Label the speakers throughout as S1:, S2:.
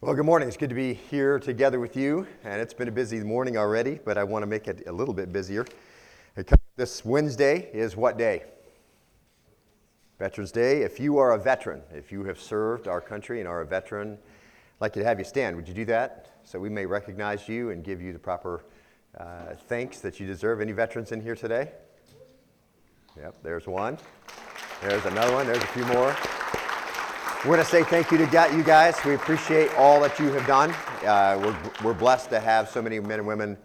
S1: Well, good morning. It's good to be here together with you. And it's been a busy morning already, but I want to make it a little bit busier. This Wednesday is what day? Veterans Day. If you are a veteran, if you have served our country and are a veteran, I'd like you to have you stand. Would you do that? So we may recognize you and give you the proper uh, thanks that you deserve. Any veterans in here today? Yep, there's one. There's another one. There's a few more. We want to say thank you to you guys. We appreciate all that you have done. Uh, we're, we're blessed to have so many men and women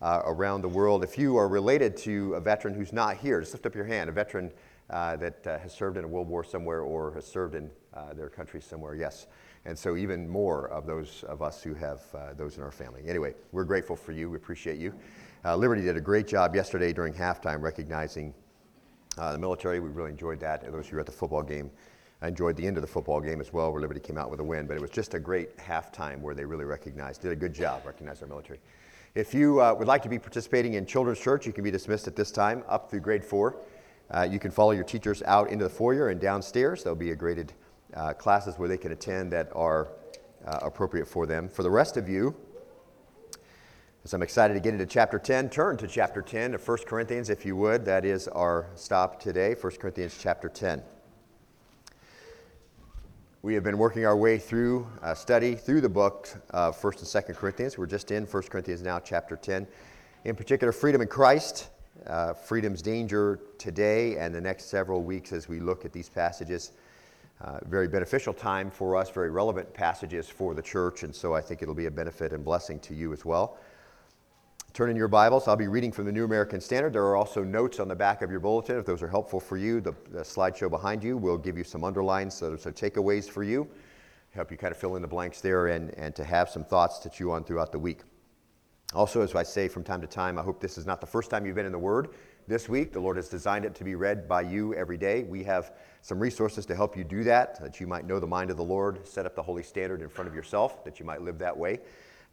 S1: uh, around the world. If you are related to a veteran who's not here, just lift up your hand. A veteran uh, that uh, has served in a world war somewhere or has served in uh, their country somewhere, yes. And so, even more of those of us who have uh, those in our family. Anyway, we're grateful for you. We appreciate you. Liberty did a great job yesterday during halftime recognizing the military. We really enjoyed that. And those who were at the football game I enjoyed the end of the football game as well, where Liberty came out with a win. But it was just a great halftime where they really recognized, did a good job, recognized our military. If you uh, would like to be participating in Children's Church, you can be dismissed at this time up through grade four. Uh, you can follow your teachers out into the foyer and downstairs. There'll be a graded uh, classes where they can attend that are uh, appropriate for them. For the rest of you, as I'm excited to get into chapter 10, turn to chapter 10 of 1 Corinthians, if you would. That is our stop today, 1 Corinthians chapter 10. We have been working our way through a study through the book of 1st and 2nd Corinthians. We're just in 1 Corinthians now, chapter 10. In particular, freedom in Christ, uh, freedom's danger today and the next several weeks as we look at these passages. Uh, very beneficial time for us, very relevant passages for the church, and so I think it'll be a benefit and blessing to you as well. Turn in your Bibles. I'll be reading from the New American Standard. There are also notes on the back of your bulletin. If those are helpful for you, the, the slideshow behind you will give you some underlines, so, so takeaways for you, help you kind of fill in the blanks there and, and to have some thoughts to chew on throughout the week. Also, as I say from time to time, I hope this is not the first time you've been in the Word this week. The Lord has designed it to be read by you every day. We have some resources to help you do that, that you might know the mind of the Lord, set up the holy standard in front of yourself, that you might live that way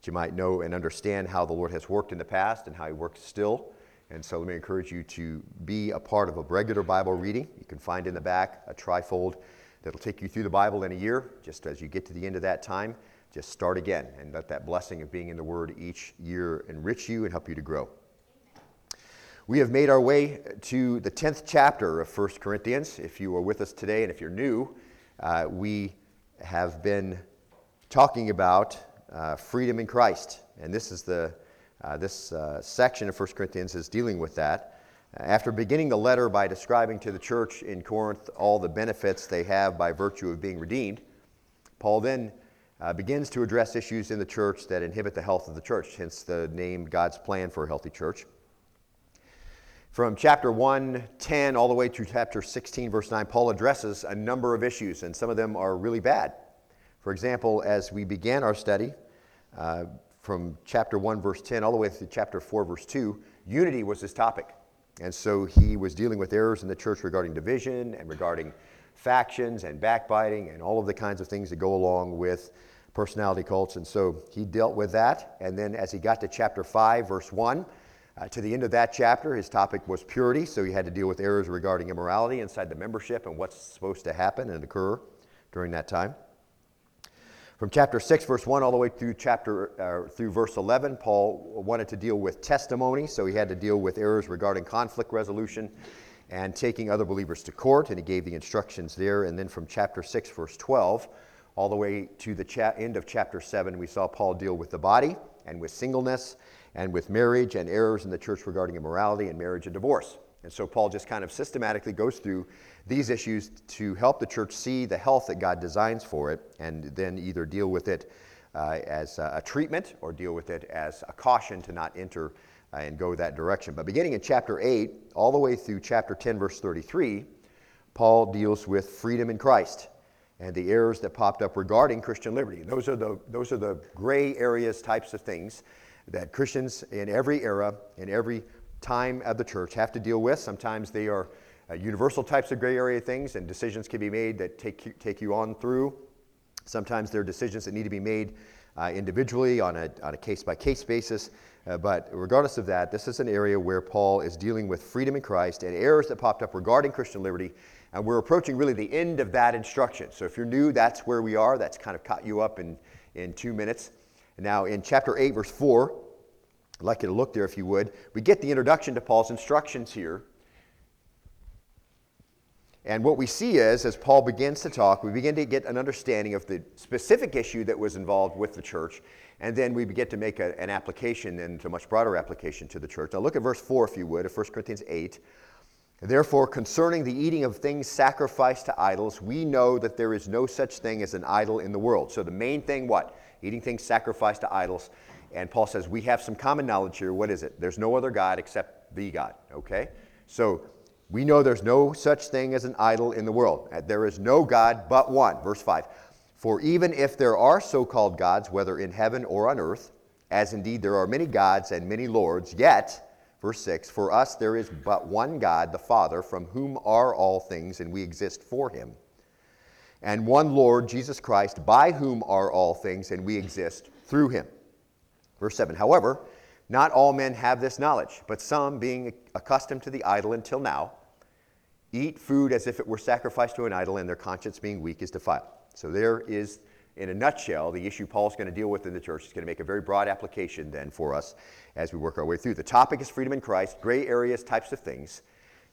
S1: that you might know and understand how the Lord has worked in the past and how He works still. And so let me encourage you to be a part of a regular Bible reading. You can find in the back a trifold that'll take you through the Bible in a year. Just as you get to the end of that time, just start again and let that blessing of being in the Word each year enrich you and help you to grow. We have made our way to the 10th chapter of 1 Corinthians. If you are with us today and if you're new, uh, we have been talking about uh, freedom in Christ. And this is the uh, this uh, section of 1 Corinthians is dealing with that. After beginning the letter by describing to the church in Corinth all the benefits they have by virtue of being redeemed, Paul then uh, begins to address issues in the church that inhibit the health of the church, hence the name God's plan for a healthy church. From chapter 1, 10, all the way through chapter 16, verse 9, Paul addresses a number of issues, and some of them are really bad. For example, as we began our study, uh, from chapter 1, verse 10, all the way to chapter 4, verse 2, unity was his topic. And so he was dealing with errors in the church regarding division and regarding factions and backbiting and all of the kinds of things that go along with personality cults. And so he dealt with that. And then as he got to chapter 5, verse 1, uh, to the end of that chapter, his topic was purity. So he had to deal with errors regarding immorality inside the membership and what's supposed to happen and occur during that time. From chapter 6, verse 1, all the way through chapter uh, through verse 11, Paul wanted to deal with testimony, so he had to deal with errors regarding conflict resolution and taking other believers to court, and he gave the instructions there. And then from chapter 6, verse 12, all the way to the cha- end of chapter 7, we saw Paul deal with the body and with singleness and with marriage and errors in the church regarding immorality and marriage and divorce. And so Paul just kind of systematically goes through these issues to help the church see the health that God designs for it and then either deal with it uh, as a treatment or deal with it as a caution to not enter uh, and go that direction. But beginning in chapter 8, all the way through chapter 10, verse 33, Paul deals with freedom in Christ and the errors that popped up regarding Christian liberty. Those are the, those are the gray areas types of things that Christians in every era, in every time of the church have to deal with. Sometimes they are uh, universal types of gray area things, and decisions can be made that take you, take you on through. Sometimes there are decisions that need to be made uh, individually on a, on a case-by-case basis. Uh, but regardless of that, this is an area where Paul is dealing with freedom in Christ and errors that popped up regarding Christian liberty And we're approaching really the end of that instruction. So if you're new, that's where we are. That's kind of caught you up in, in two minutes. Now in chapter 8, verse 4, I'd like you to look there if you would. We get the introduction to Paul's instructions here. And what we see is, as Paul begins to talk, we begin to get an understanding of the specific issue that was involved with the church, and then we begin to make a, an application and a much broader application to the church. Now, look at verse 4, if you would, of 1 Corinthians 8. Therefore, concerning the eating of things sacrificed to idols, we know that there is no such thing as an idol in the world. So, the main thing, what? Eating things sacrificed to idols. And Paul says, we have some common knowledge here. What is it? There's no other God except the God, okay? So, we know there's no such thing as an idol in the world. Uh, there is no God but one. Verse 5. For even if there are so called gods, whether in heaven or on earth, as indeed there are many gods and many lords, yet, verse 6, for us there is but one God, the Father, from whom are all things, and we exist for him. And one Lord, Jesus Christ, by whom are all things, and we exist through him. Verse 7. However, not all men have this knowledge, but some, being accustomed to the idol until now, eat food as if it were sacrificed to an idol, and their conscience being weak is defiled. So there is, in a nutshell, the issue Paul's going to deal with in the church. He's going to make a very broad application then for us as we work our way through. The topic is freedom in Christ, gray areas, types of things.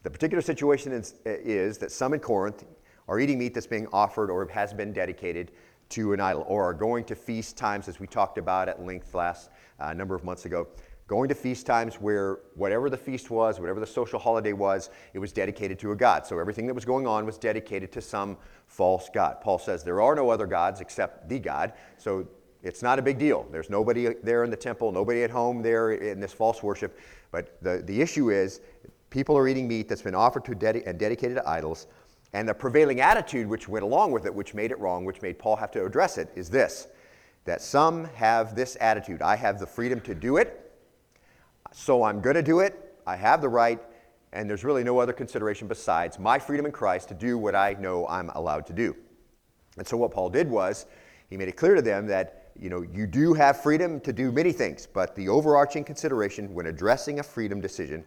S1: The particular situation is, is that some in Corinth are eating meat that's being offered or has been dedicated to an idol, or are going to feast times, as we talked about at length last uh, number of months ago going to feast times where whatever the feast was, whatever the social holiday was, it was dedicated to a god. So everything that was going on was dedicated to some false god. Paul says there are no other gods except the God. So it's not a big deal. There's nobody there in the temple, nobody at home there in this false worship. But the, the issue is people are eating meat that's been offered to and dedicated to idols. And the prevailing attitude which went along with it, which made it wrong, which made Paul have to address it, is this that some have this attitude I have the freedom to do it, so I'm going to do it. I have the right, and there's really no other consideration besides my freedom in Christ to do what I know I'm allowed to do. And so what Paul did was he made it clear to them that you know you do have freedom to do many things, but the overarching consideration when addressing a freedom decision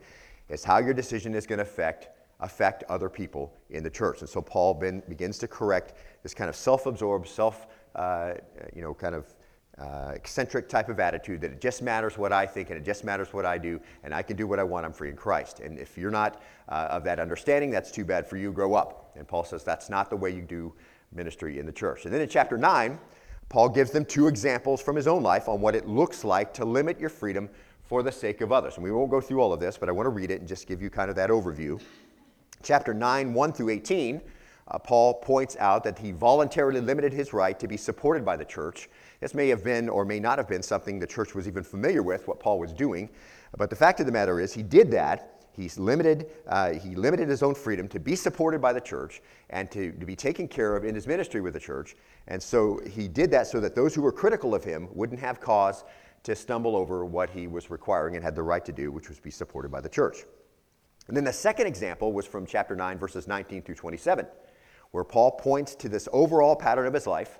S1: is how your decision is going to affect affect other people in the church. And so Paul ben, begins to correct this kind of self-absorbed, self, uh, you know, kind of uh, eccentric type of attitude that it just matters what I think and it just matters what I do and I can do what I want. I'm free in Christ. And if you're not uh, of that understanding, that's too bad for you. Grow up. And Paul says that's not the way you do ministry in the church. And then in chapter 9, Paul gives them two examples from his own life on what it looks like to limit your freedom for the sake of others. And we won't go through all of this, but I want to read it and just give you kind of that overview. Chapter 9, 1 through 18, uh, Paul points out that he voluntarily limited his right to be supported by the church this may have been or may not have been something the church was even familiar with, what Paul was doing. But the fact of the matter is, he did that. He's limited, uh, he limited his own freedom to be supported by the church and to, to be taken care of in his ministry with the church. And so he did that so that those who were critical of him wouldn't have cause to stumble over what he was requiring and had the right to do, which was be supported by the church. And then the second example was from chapter 9, verses 19 through 27, where Paul points to this overall pattern of his life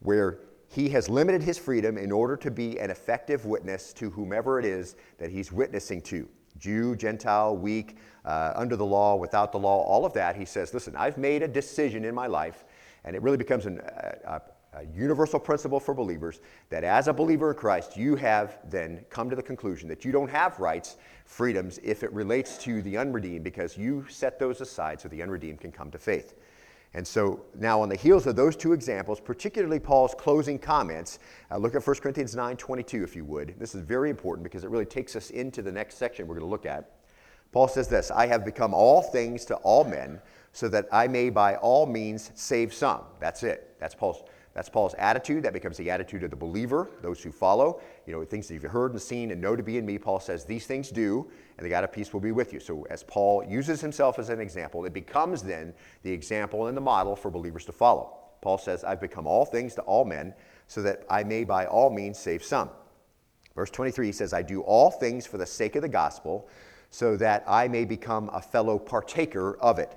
S1: where he has limited his freedom in order to be an effective witness to whomever it is that he's witnessing to Jew, Gentile, weak, uh, under the law, without the law, all of that. He says, Listen, I've made a decision in my life, and it really becomes an, a, a universal principle for believers that as a believer in Christ, you have then come to the conclusion that you don't have rights, freedoms, if it relates to the unredeemed, because you set those aside so the unredeemed can come to faith. And so now, on the heels of those two examples, particularly Paul's closing comments, uh, look at 1 Corinthians 9 22, if you would. This is very important because it really takes us into the next section we're going to look at. Paul says this I have become all things to all men, so that I may by all means save some. That's it. That's Paul's that's Paul's attitude. That becomes the attitude of the believer, those who follow. You know, things that you've heard and seen and know to be in me. Paul says, These things do, and the God of peace will be with you. So, as Paul uses himself as an example, it becomes then the example and the model for believers to follow. Paul says, I've become all things to all men, so that I may by all means save some. Verse 23 he says, I do all things for the sake of the gospel, so that I may become a fellow partaker of it.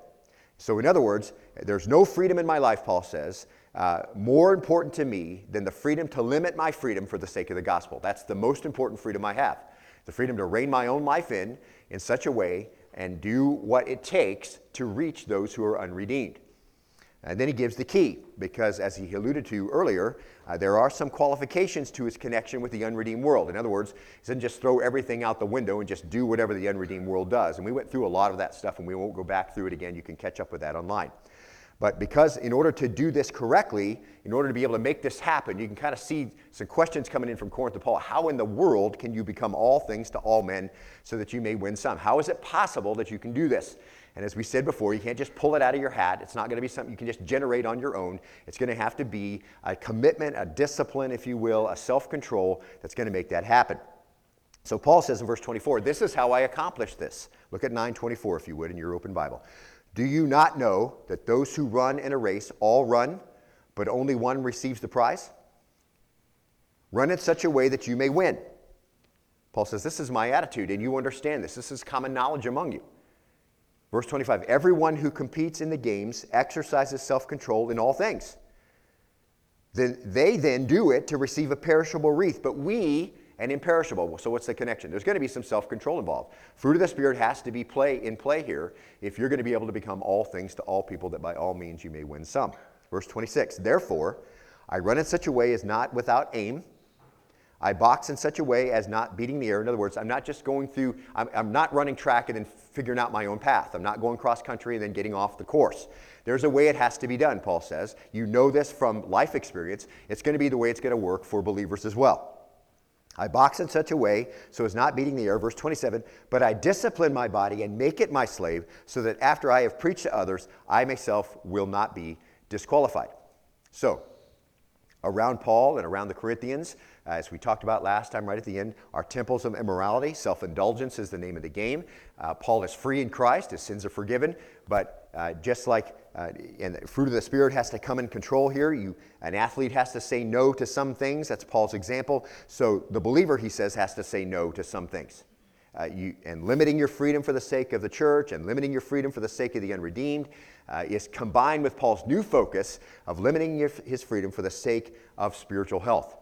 S1: So, in other words, there's no freedom in my life, Paul says, uh, more important to me than the freedom to limit my freedom for the sake of the gospel. That's the most important freedom I have. The freedom to rein my own life in in such a way and do what it takes to reach those who are unredeemed. And then he gives the key, because as he alluded to earlier, uh, there are some qualifications to his connection with the unredeemed world. In other words, he doesn't just throw everything out the window and just do whatever the unredeemed world does. And we went through a lot of that stuff, and we won't go back through it again. You can catch up with that online. But because, in order to do this correctly, in order to be able to make this happen, you can kind of see some questions coming in from Corinth to Paul. How in the world can you become all things to all men so that you may win some? How is it possible that you can do this? And as we said before, you can't just pull it out of your hat. It's not going to be something you can just generate on your own. It's going to have to be a commitment, a discipline, if you will, a self control that's going to make that happen. So Paul says in verse 24, This is how I accomplished this. Look at 924, if you would, in your open Bible. Do you not know that those who run in a race all run, but only one receives the prize? Run in such a way that you may win. Paul says, This is my attitude, and you understand this. This is common knowledge among you. Verse 25 Everyone who competes in the games exercises self control in all things. Then they then do it to receive a perishable wreath, but we and imperishable. So what's the connection? There's going to be some self-control involved. Fruit of the Spirit has to be play in play here if you're going to be able to become all things to all people that by all means you may win some. Verse 26. Therefore, I run in such a way as not without aim. I box in such a way as not beating the air. In other words, I'm not just going through, I'm, I'm not running track and then figuring out my own path. I'm not going cross country and then getting off the course. There's a way it has to be done, Paul says. You know this from life experience. It's going to be the way it's going to work for believers as well. I box in such a way so as not beating the air, verse 27, but I discipline my body and make it my slave, so that after I have preached to others, I myself will not be disqualified. So, around Paul and around the Corinthians, as we talked about last time, right at the end, are temples of immorality. Self indulgence is the name of the game. Uh, Paul is free in Christ, his sins are forgiven, but uh, just like uh, and the fruit of the spirit has to come in control here. You, an athlete has to say no to some things. That's Paul's example. So the believer, he says, has to say no to some things. Uh, you, and limiting your freedom for the sake of the church and limiting your freedom for the sake of the unredeemed uh, is combined with Paul's new focus of limiting your, his freedom for the sake of spiritual health.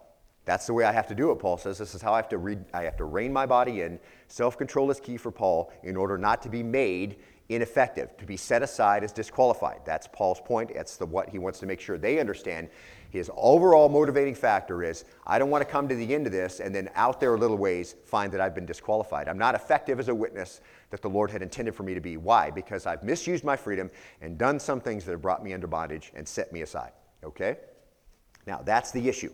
S1: That's the way I have to do it, Paul says. This is how I have to read, I have to rein my body in. Self-control is key for Paul in order not to be made ineffective, to be set aside as disqualified. That's Paul's point. That's the, what he wants to make sure they understand. His overall motivating factor is I don't want to come to the end of this and then out there a little ways find that I've been disqualified. I'm not effective as a witness that the Lord had intended for me to be. Why? Because I've misused my freedom and done some things that have brought me under bondage and set me aside. Okay? Now, that's the issue.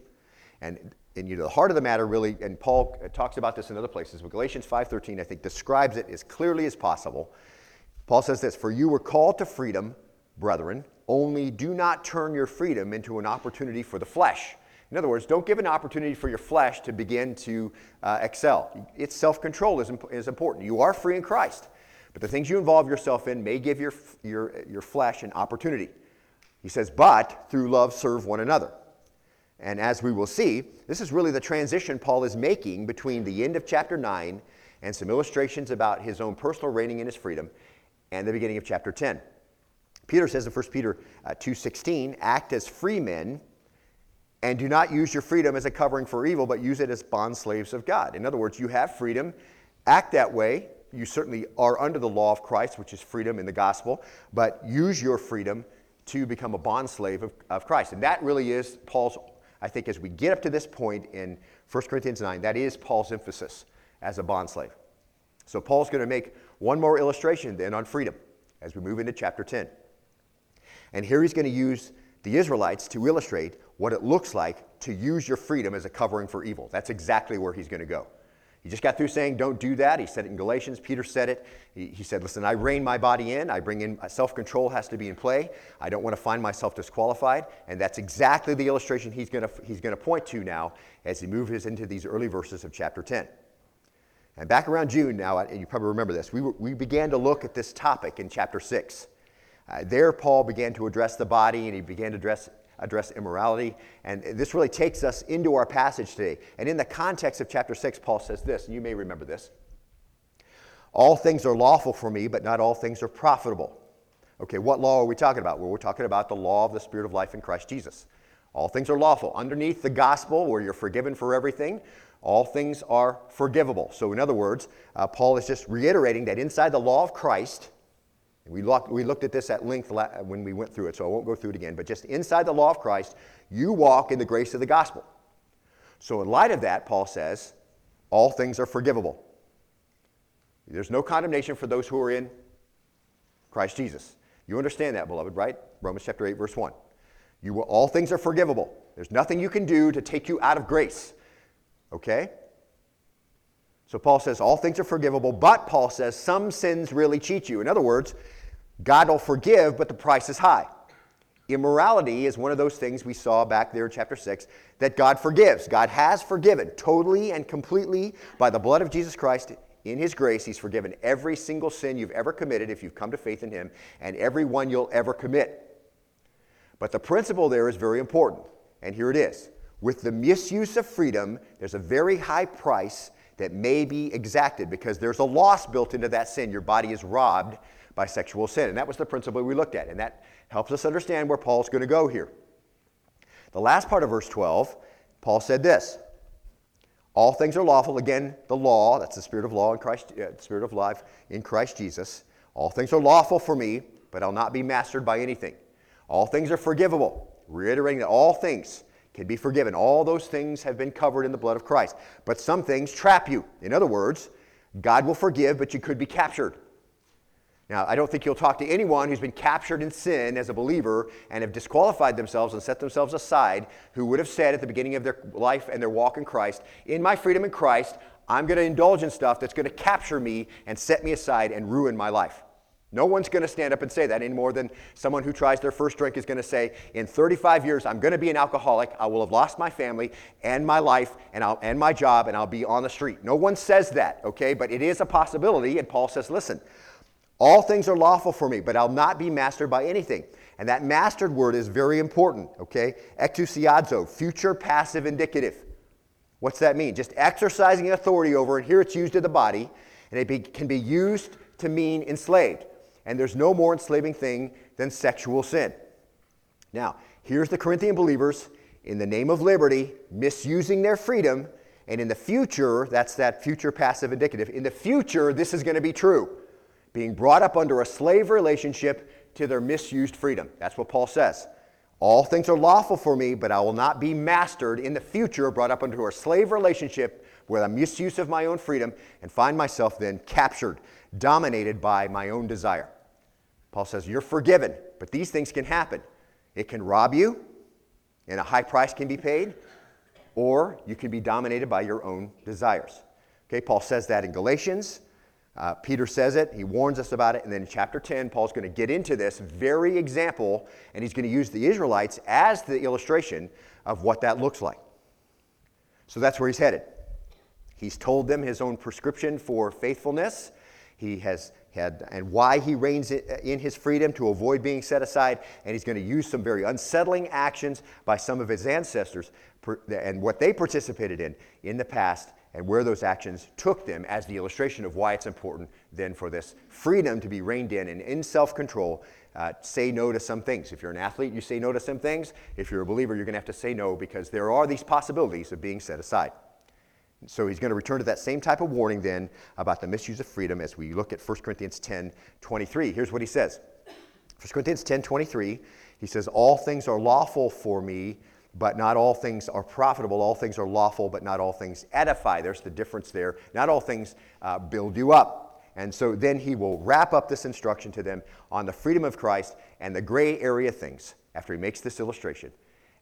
S1: And and you know the heart of the matter really and paul talks about this in other places but galatians 5.13 i think describes it as clearly as possible Paul says this For you were called to freedom, brethren, only do not turn your freedom into an opportunity for the flesh. In other words, don't give an opportunity for your flesh to begin to uh, excel. Its self control is, imp- is important. You are free in Christ, but the things you involve yourself in may give your, your, your flesh an opportunity. He says, but through love serve one another. And as we will see, this is really the transition Paul is making between the end of chapter 9 and some illustrations about his own personal reining in his freedom and the beginning of chapter 10. Peter says in 1 Peter uh, 2:16, "Act as free men and do not use your freedom as a covering for evil, but use it as bond slaves of God." In other words, you have freedom, act that way. You certainly are under the law of Christ, which is freedom in the gospel, but use your freedom to become a bond slave of, of Christ. And that really is Paul's, I think, as we get up to this point in 1 Corinthians 9, that is Paul's emphasis as a bond slave. So Paul's going to make one more illustration then on freedom as we move into chapter 10. And here he's going to use the Israelites to illustrate what it looks like to use your freedom as a covering for evil. That's exactly where he's going to go. He just got through saying, don't do that. He said it in Galatians. Peter said it. He, he said, listen, I rein my body in. I bring in, self control has to be in play. I don't want to find myself disqualified. And that's exactly the illustration he's going to, he's going to point to now as he moves into these early verses of chapter 10. And back around June now, and you probably remember this, we, we began to look at this topic in chapter 6. Uh, there, Paul began to address the body and he began to address, address immorality. And this really takes us into our passage today. And in the context of chapter 6, Paul says this, and you may remember this All things are lawful for me, but not all things are profitable. Okay, what law are we talking about? Well, we're talking about the law of the Spirit of life in Christ Jesus. All things are lawful. Underneath the gospel, where you're forgiven for everything, all things are forgivable. So, in other words, uh, Paul is just reiterating that inside the law of Christ, we looked, we looked at this at length when we went through it, so I won't go through it again, but just inside the law of Christ, you walk in the grace of the gospel. So, in light of that, Paul says, all things are forgivable. There's no condemnation for those who are in Christ Jesus. You understand that, beloved, right? Romans chapter 8, verse 1. You will, all things are forgivable. There's nothing you can do to take you out of grace. Okay? So Paul says all things are forgivable, but Paul says some sins really cheat you. In other words, God will forgive, but the price is high. Immorality is one of those things we saw back there in chapter 6 that God forgives. God has forgiven totally and completely by the blood of Jesus Christ in His grace. He's forgiven every single sin you've ever committed if you've come to faith in Him, and every one you'll ever commit. But the principle there is very important, and here it is. With the misuse of freedom, there's a very high price that may be exacted because there's a loss built into that sin. Your body is robbed by sexual sin. And that was the principle we looked at. And that helps us understand where Paul's going to go here. The last part of verse 12, Paul said this All things are lawful. Again, the law, that's the spirit of law in Christ, uh, spirit of life in Christ Jesus. All things are lawful for me, but I'll not be mastered by anything. All things are forgivable, reiterating that all things can be forgiven. All those things have been covered in the blood of Christ. But some things trap you. In other words, God will forgive, but you could be captured. Now, I don't think you'll talk to anyone who's been captured in sin as a believer and have disqualified themselves and set themselves aside who would have said at the beginning of their life and their walk in Christ, In my freedom in Christ, I'm going to indulge in stuff that's going to capture me and set me aside and ruin my life. No one's going to stand up and say that any more than someone who tries their first drink is going to say, In 35 years, I'm going to be an alcoholic. I will have lost my family and my life and, I'll, and my job, and I'll be on the street. No one says that, okay? But it is a possibility. And Paul says, Listen, all things are lawful for me, but I'll not be mastered by anything. And that mastered word is very important, okay? Exousiazo, future passive indicative. What's that mean? Just exercising authority over, and here it's used in the body, and it be, can be used to mean enslaved and there's no more enslaving thing than sexual sin. Now, here's the Corinthian believers in the name of liberty misusing their freedom, and in the future, that's that future passive indicative, in the future, this is going to be true. Being brought up under a slave relationship to their misused freedom. That's what Paul says. All things are lawful for me, but I will not be mastered in the future, brought up under a slave relationship with a misuse of my own freedom, and find myself then captured, dominated by my own desire. Paul says, You're forgiven, but these things can happen. It can rob you, and a high price can be paid, or you can be dominated by your own desires. Okay, Paul says that in Galatians. Uh, Peter says it, he warns us about it, and then in chapter 10, Paul's going to get into this very example, and he's going to use the Israelites as the illustration of what that looks like. So that's where he's headed. He's told them his own prescription for faithfulness. He has had, and why he reins in his freedom to avoid being set aside. And he's going to use some very unsettling actions by some of his ancestors and what they participated in in the past and where those actions took them as the illustration of why it's important then for this freedom to be reined in and in self control. Uh, say no to some things. If you're an athlete, you say no to some things. If you're a believer, you're going to have to say no because there are these possibilities of being set aside. So he's going to return to that same type of warning then about the misuse of freedom as we look at 1 Corinthians 10 23. Here's what he says 1 Corinthians 10 23, he says, All things are lawful for me, but not all things are profitable. All things are lawful, but not all things edify. There's the difference there. Not all things uh, build you up. And so then he will wrap up this instruction to them on the freedom of Christ and the gray area things after he makes this illustration.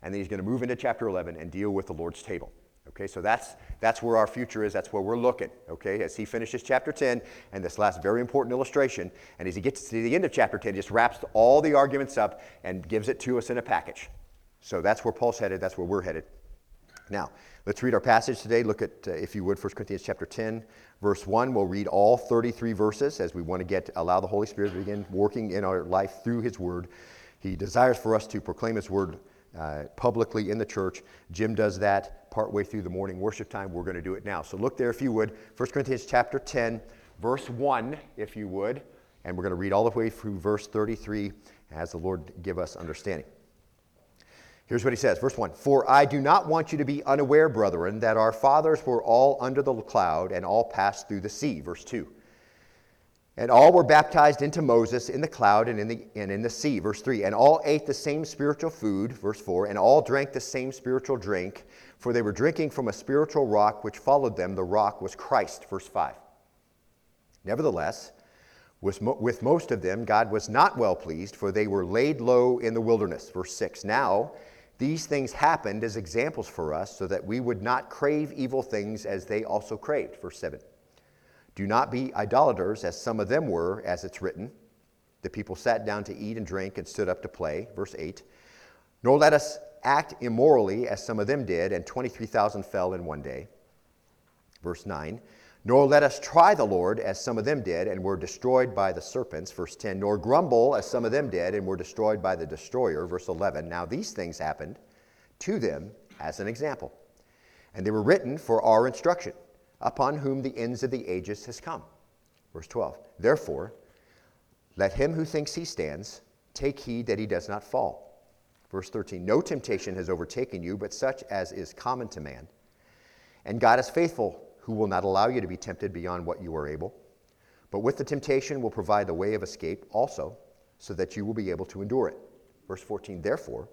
S1: And then he's going to move into chapter 11 and deal with the Lord's table. Okay, so that's, that's where our future is. That's where we're looking, okay, as he finishes chapter 10 and this last very important illustration. And as he gets to the end of chapter 10, he just wraps all the arguments up and gives it to us in a package. So that's where Paul's headed. That's where we're headed. Now, let's read our passage today. Look at, uh, if you would, 1 Corinthians chapter 10, verse 1. We'll read all 33 verses as we want to get, allow the Holy Spirit to begin working in our life through his word. He desires for us to proclaim his word uh, publicly in the church. Jim does that partway through the morning worship time. We're going to do it now. So look there if you would. 1 Corinthians chapter 10, verse 1, if you would. And we're going to read all the way through verse 33 as the Lord give us understanding. Here's what he says, verse 1 For I do not want you to be unaware, brethren, that our fathers were all under the cloud and all passed through the sea. Verse 2. And all were baptized into Moses in the cloud and in the, and in the sea. Verse 3. And all ate the same spiritual food. Verse 4. And all drank the same spiritual drink, for they were drinking from a spiritual rock which followed them. The rock was Christ. Verse 5. Nevertheless, with, with most of them, God was not well pleased, for they were laid low in the wilderness. Verse 6. Now, these things happened as examples for us, so that we would not crave evil things as they also craved. Verse 7. Do not be idolaters, as some of them were, as it's written. The people sat down to eat and drink and stood up to play. Verse 8. Nor let us act immorally, as some of them did, and 23,000 fell in one day. Verse 9. Nor let us try the Lord, as some of them did, and were destroyed by the serpents. Verse 10. Nor grumble, as some of them did, and were destroyed by the destroyer. Verse 11. Now these things happened to them as an example, and they were written for our instruction, upon whom the ends of the ages has come. Verse 12. Therefore, let him who thinks he stands take heed that he does not fall. Verse 13. No temptation has overtaken you, but such as is common to man. And God is faithful who will not allow you to be tempted beyond what you are able, but with the temptation will provide the way of escape also, so that you will be able to endure it. Verse 14, therefore,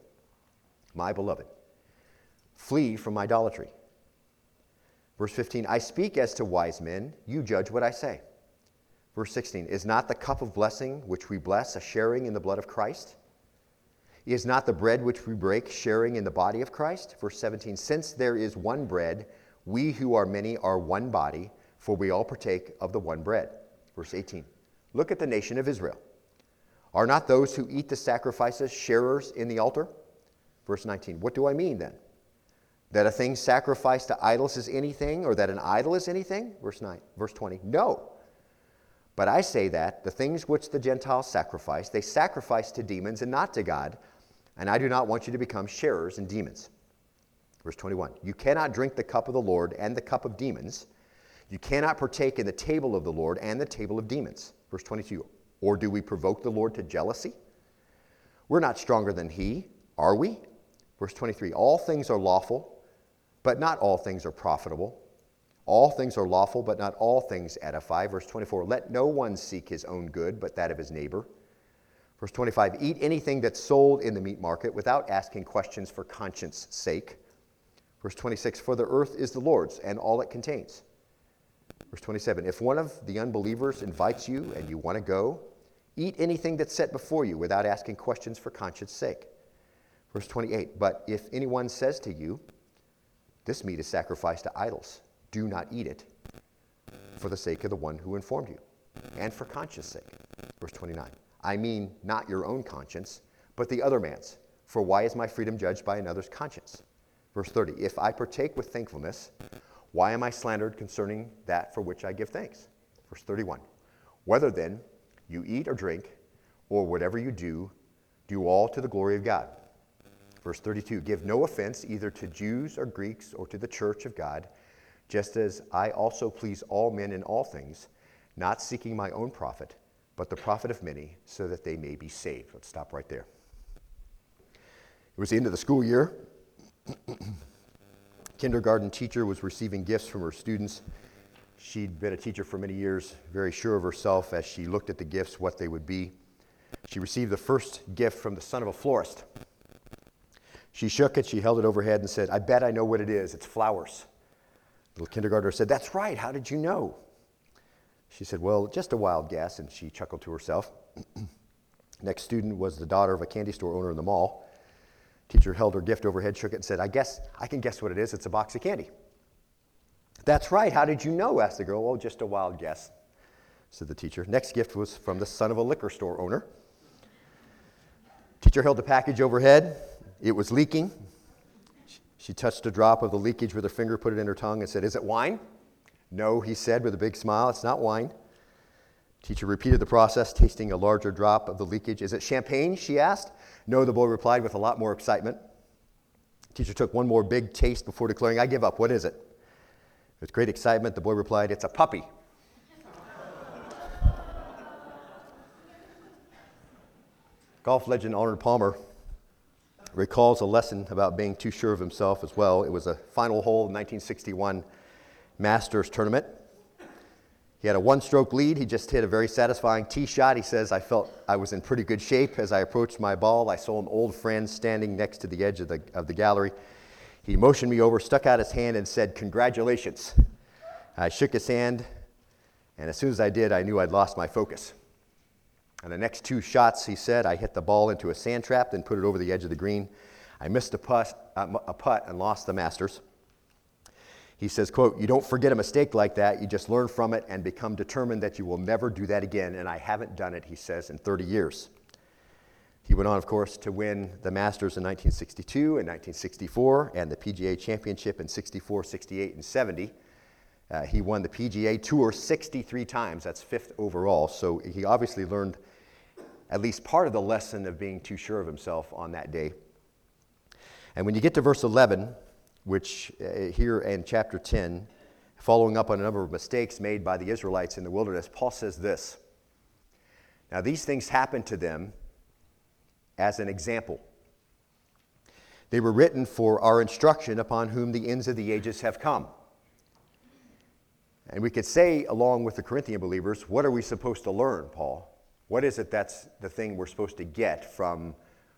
S1: my beloved, flee from idolatry. Verse 15, I speak as to wise men, you judge what I say. Verse 16, is not the cup of blessing which we bless a sharing in the blood of Christ? Is not the bread which we break sharing in the body of Christ? Verse 17, since there is one bread, we who are many are one body, for we all partake of the one bread. Verse 18. Look at the nation of Israel. Are not those who eat the sacrifices sharers in the altar? Verse 19. What do I mean then? That a thing sacrificed to idols is anything, or that an idol is anything? Verse 9. Verse 20. No. But I say that the things which the Gentiles sacrifice, they sacrifice to demons and not to God, and I do not want you to become sharers in demons. Verse 21 You cannot drink the cup of the Lord and the cup of demons. You cannot partake in the table of the Lord and the table of demons. Verse 22 Or do we provoke the Lord to jealousy? We're not stronger than he, are we? Verse 23 All things are lawful, but not all things are profitable. All things are lawful, but not all things edify. Verse 24 Let no one seek his own good, but that of his neighbor. Verse 25 Eat anything that's sold in the meat market without asking questions for conscience sake. Verse 26 For the earth is the Lord's and all it contains. Verse 27 If one of the unbelievers invites you and you want to go, eat anything that's set before you without asking questions for conscience sake. Verse 28 But if anyone says to you, This meat is sacrificed to idols, do not eat it for the sake of the one who informed you and for conscience sake. Verse 29 I mean not your own conscience, but the other man's. For why is my freedom judged by another's conscience? Verse 30 If I partake with thankfulness, why am I slandered concerning that for which I give thanks? Verse 31 Whether then you eat or drink, or whatever you do, do all to the glory of God. Verse 32 Give no offense either to Jews or Greeks or to the church of God, just as I also please all men in all things, not seeking my own profit, but the profit of many, so that they may be saved. Let's stop right there. It was the end of the school year. kindergarten teacher was receiving gifts from her students. She'd been a teacher for many years, very sure of herself as she looked at the gifts, what they would be. She received the first gift from the son of a florist. She shook it, she held it overhead, and said, I bet I know what it is. It's flowers. The little kindergartner said, That's right. How did you know? She said, Well, just a wild guess. And she chuckled to herself. Next student was the daughter of a candy store owner in the mall. Teacher held her gift overhead, shook it, and said, I guess I can guess what it is. It's a box of candy. That's right. How did you know? asked the girl. Oh, just a wild guess, said the teacher. Next gift was from the son of a liquor store owner. Teacher held the package overhead. It was leaking. She touched a drop of the leakage with her finger, put it in her tongue, and said, Is it wine? No, he said with a big smile. It's not wine. Teacher repeated the process, tasting a larger drop of the leakage. Is it champagne? She asked. No, the boy replied with a lot more excitement. Teacher took one more big taste before declaring, I give up. What is it? With great excitement, the boy replied, It's a puppy. Golf legend Arnold Palmer recalls a lesson about being too sure of himself as well. It was a final hole in 1961 Masters tournament. He had a one stroke lead. He just hit a very satisfying tee shot. He says, I felt I was in pretty good shape as I approached my ball. I saw an old friend standing next to the edge of the, of the gallery. He motioned me over, stuck out his hand, and said, Congratulations. I shook his hand, and as soon as I did, I knew I'd lost my focus. And the next two shots, he said, I hit the ball into a sand trap, then put it over the edge of the green. I missed a putt, uh, a putt and lost the Masters. He says, quote, you don't forget a mistake like that. You just learn from it and become determined that you will never do that again. And I haven't done it, he says, in 30 years. He went on, of course, to win the Masters in 1962 and 1964 and the PGA Championship in 64, 68, and 70. Uh, he won the PGA Tour 63 times. That's fifth overall. So he obviously learned at least part of the lesson of being too sure of himself on that day. And when you get to verse 11, which uh, here in chapter 10, following up on a number of mistakes made by the Israelites in the wilderness, Paul says this Now, these things happened to them as an example. They were written for our instruction upon whom the ends of the ages have come. And we could say, along with the Corinthian believers, what are we supposed to learn, Paul? What is it that's the thing we're supposed to get from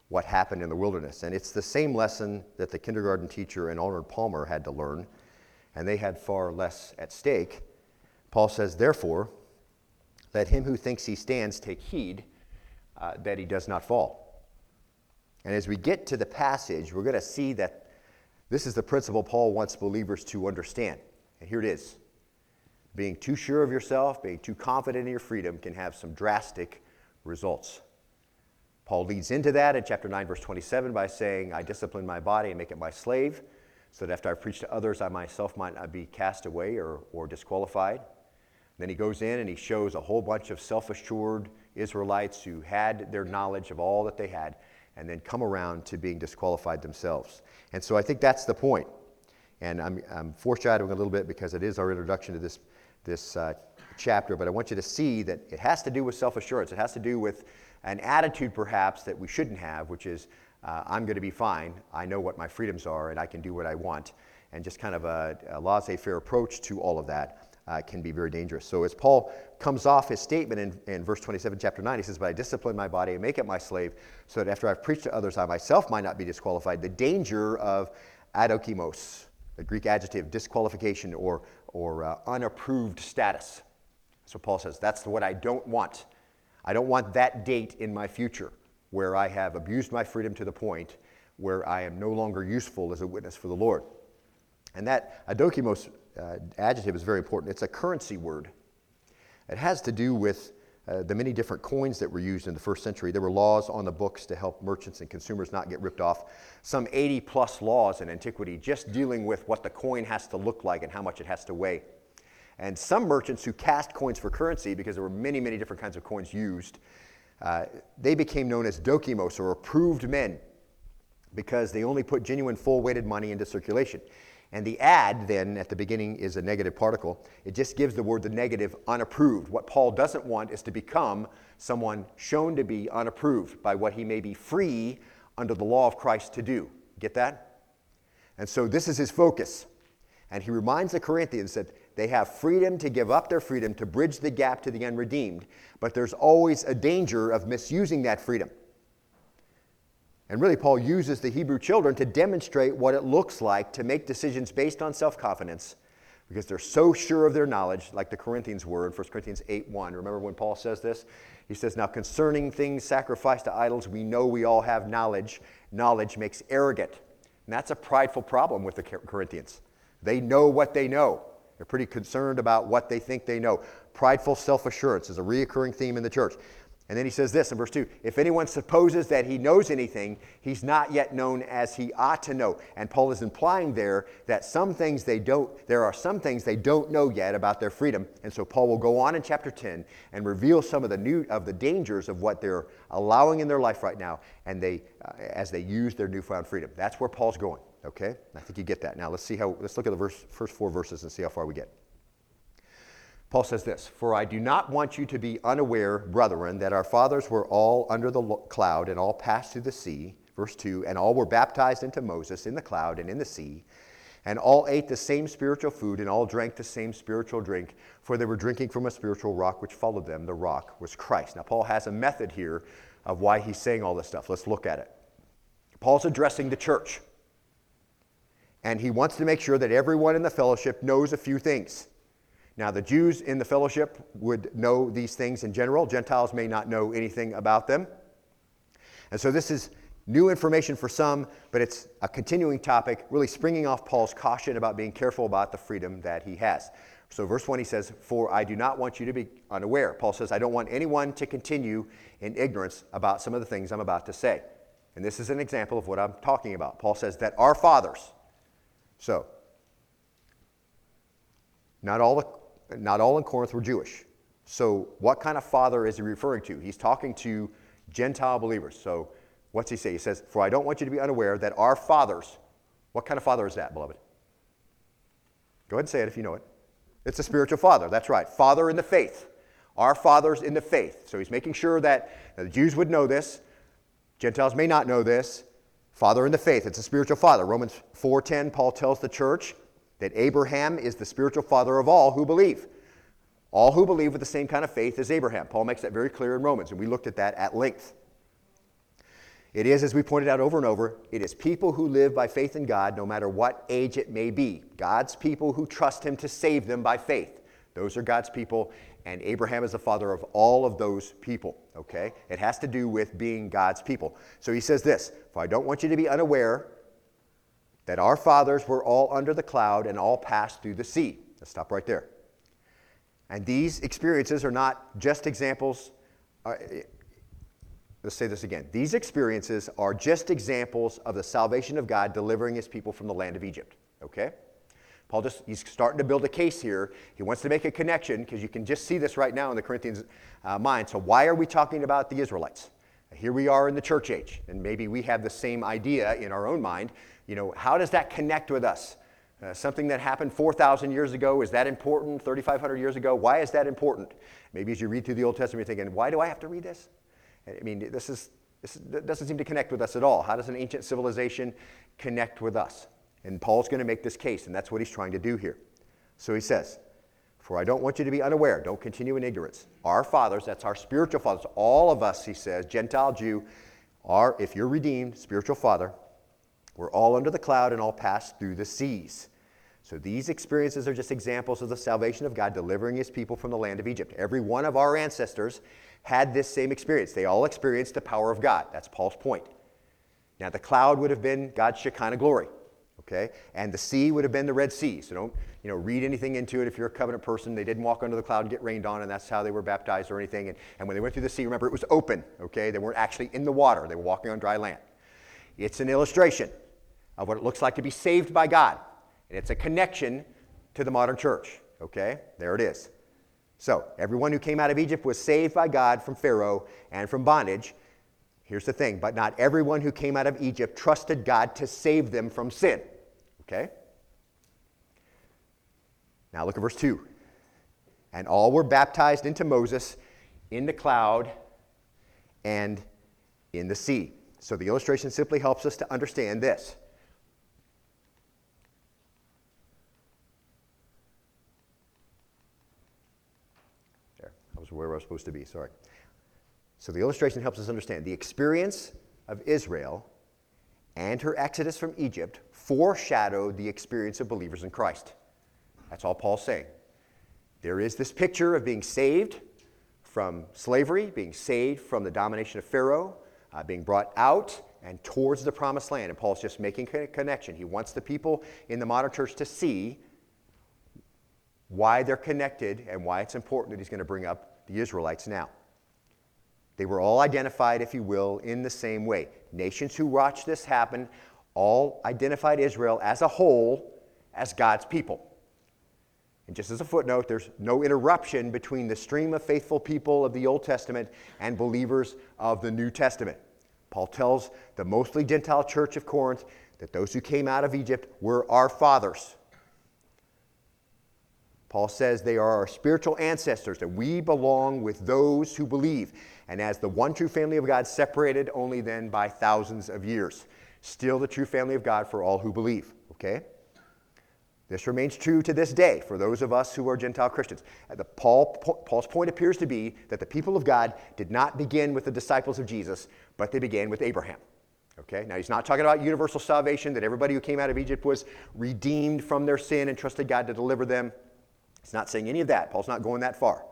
S1: what happened in the wilderness? And it's the same lesson that the kindergarten teacher and Arnold Palmer had to learn, and they had far less at stake. Paul says, therefore, let him who thinks he stands take heed uh, that he does not fall. And as we get to the passage, we're going to see that this is the principle Paul wants believers to understand. And here it is being too sure of yourself, being too confident in your freedom can have some drastic results. Paul leads into that in chapter 9, verse 27 by saying, I discipline my body and make it my slave, so that after I preach to others, I myself might not be cast away or, or disqualified. Then he goes in and he shows a whole bunch of self assured Israelites who had their knowledge of all that they had and then come around to being disqualified themselves. And so I think that's the point. And I'm, I'm foreshadowing a little bit because it is our introduction to this this uh, chapter, but I want you to see that it has to do with self assurance. It has to do with an attitude, perhaps, that we shouldn't have, which is, uh, I'm going to be fine. I know what my freedoms are, and I can do what I want. And just kind of a, a laissez faire approach to all of that uh, can be very dangerous. So, as Paul comes off his statement in, in verse 27, chapter 9, he says, But I discipline my body and make it my slave, so that after I've preached to others, I myself might not be disqualified. The danger of adokimos, the Greek adjective, disqualification or or uh, unapproved status. So Paul says, that's what I don't want. I don't want that date in my future where I have abused my freedom to the point where I am no longer useful as a witness for the Lord. And that adokimos uh, adjective is very important. It's a currency word. It has to do with uh, the many different coins that were used in the first century. There were laws on the books to help merchants and consumers not get ripped off. Some 80 plus laws in antiquity just dealing with what the coin has to look like and how much it has to weigh. And some merchants who cast coins for currency, because there were many, many different kinds of coins used, uh, they became known as dokimos or approved men because they only put genuine full weighted money into circulation. And the ad then at the beginning is a negative particle. It just gives the word the negative unapproved. What Paul doesn't want is to become someone shown to be unapproved by what he may be free under the law of Christ to do. Get that? And so this is his focus. And he reminds the Corinthians that they have freedom to give up their freedom to bridge the gap to the unredeemed, but there's always a danger of misusing that freedom. And really, Paul uses the Hebrew children to demonstrate what it looks like to make decisions based on self confidence because they're so sure of their knowledge, like the Corinthians were in 1 Corinthians 8 1. Remember when Paul says this? He says, Now concerning things sacrificed to idols, we know we all have knowledge. Knowledge makes arrogant. And that's a prideful problem with the Corinthians. They know what they know. They're pretty concerned about what they think they know. Prideful self assurance is a reoccurring theme in the church. And then he says this in verse 2 If anyone supposes that he knows anything, he's not yet known as he ought to know. And Paul is implying there that some things they don't, there are some things they don't know yet about their freedom. And so Paul will go on in chapter 10 and reveal some of the new of the dangers of what they're allowing in their life right now and they uh, as they use their newfound freedom. That's where Paul's going. Okay? I think you get that. Now let's see how let's look at the verse, first four verses and see how far we get. Paul says this For I do not want you to be unaware, brethren, that our fathers were all under the cloud and all passed through the sea, verse 2 And all were baptized into Moses in the cloud and in the sea, and all ate the same spiritual food, and all drank the same spiritual drink, for they were drinking from a spiritual rock which followed them. The rock was Christ. Now, Paul has a method here of why he's saying all this stuff. Let's look at it. Paul's addressing the church, and he wants to make sure that everyone in the fellowship knows a few things. Now, the Jews in the fellowship would know these things in general. Gentiles may not know anything about them. And so, this is new information for some, but it's a continuing topic, really springing off Paul's caution about being careful about the freedom that he has. So, verse 1, he says, For I do not want you to be unaware. Paul says, I don't want anyone to continue in ignorance about some of the things I'm about to say. And this is an example of what I'm talking about. Paul says that our fathers, so, not all the not all in Corinth were Jewish. So, what kind of father is he referring to? He's talking to Gentile believers. So, what's he say? He says, For I don't want you to be unaware that our fathers, what kind of father is that, beloved? Go ahead and say it if you know it. It's a spiritual father. That's right. Father in the faith. Our fathers in the faith. So, he's making sure that the Jews would know this. Gentiles may not know this. Father in the faith. It's a spiritual father. Romans 4:10, Paul tells the church that Abraham is the spiritual father of all who believe. All who believe with the same kind of faith as Abraham. Paul makes that very clear in Romans, and we looked at that at length. It is, as we pointed out over and over, it is people who live by faith in God, no matter what age it may be. God's people who trust Him to save them by faith. Those are God's people, and Abraham is the father of all of those people, okay? It has to do with being God's people. So he says this For I don't want you to be unaware that our fathers were all under the cloud and all passed through the sea. Let's stop right there. And these experiences are not just examples. Uh, let's say this again. These experiences are just examples of the salvation of God delivering his people from the land of Egypt. Okay? Paul just, he's starting to build a case here. He wants to make a connection because you can just see this right now in the Corinthians' uh, mind. So, why are we talking about the Israelites? Here we are in the church age, and maybe we have the same idea in our own mind. You know, how does that connect with us? Uh, something that happened 4,000 years ago, is that important? 3,500 years ago, why is that important? Maybe as you read through the Old Testament, you're thinking, why do I have to read this? I mean, this, is, this doesn't seem to connect with us at all. How does an ancient civilization connect with us? And Paul's going to make this case, and that's what he's trying to do here. So he says, For I don't want you to be unaware, don't continue in ignorance. Our fathers, that's our spiritual fathers, all of us, he says, Gentile, Jew, are, if you're redeemed, spiritual father, we're all under the cloud and all passed through the seas. So these experiences are just examples of the salvation of God delivering his people from the land of Egypt. Every one of our ancestors had this same experience. They all experienced the power of God. That's Paul's point. Now, the cloud would have been God's Shekinah glory okay? And the sea would have been the Red Sea. So don't, you know, read anything into it if you're a covenant person. They didn't walk under the cloud and get rained on, and that's how they were baptized or anything. And, and when they went through the sea, remember, it was open, okay? They weren't actually in the water. They were walking on dry land. It's an illustration of what it looks like to be saved by God. And it's a connection to the modern church, okay? There it is. So, everyone who came out of Egypt was saved by God from Pharaoh and from bondage. Here's the thing, but not everyone who came out of Egypt trusted God to save them from sin. Okay? Now look at verse 2. And all were baptized into Moses in the cloud and in the sea. So the illustration simply helps us to understand this. There, I was where we're supposed to be, sorry. So the illustration helps us understand the experience of Israel and her exodus from Egypt foreshadowed the experience of believers in Christ. That's all Paul's saying. There is this picture of being saved from slavery, being saved from the domination of Pharaoh, uh, being brought out and towards the promised land. And Paul's just making a connection. He wants the people in the modern church to see why they're connected and why it's important that he's going to bring up the Israelites now. They were all identified, if you will, in the same way. Nations who watched this happen all identified Israel as a whole as God's people. And just as a footnote, there's no interruption between the stream of faithful people of the Old Testament and believers of the New Testament. Paul tells the mostly Gentile church of Corinth that those who came out of Egypt were our fathers. Paul says they are our spiritual ancestors, that we belong with those who believe. and as the one true family of God, separated only then by thousands of years. Still the true family of God for all who believe. Okay? This remains true to this day for those of us who are Gentile Christians. The Paul, Paul's point appears to be that the people of God did not begin with the disciples of Jesus, but they began with Abraham. Okay, now he's not talking about universal salvation, that everybody who came out of Egypt was redeemed from their sin and trusted God to deliver them. He's not saying any of that. Paul's not going that far.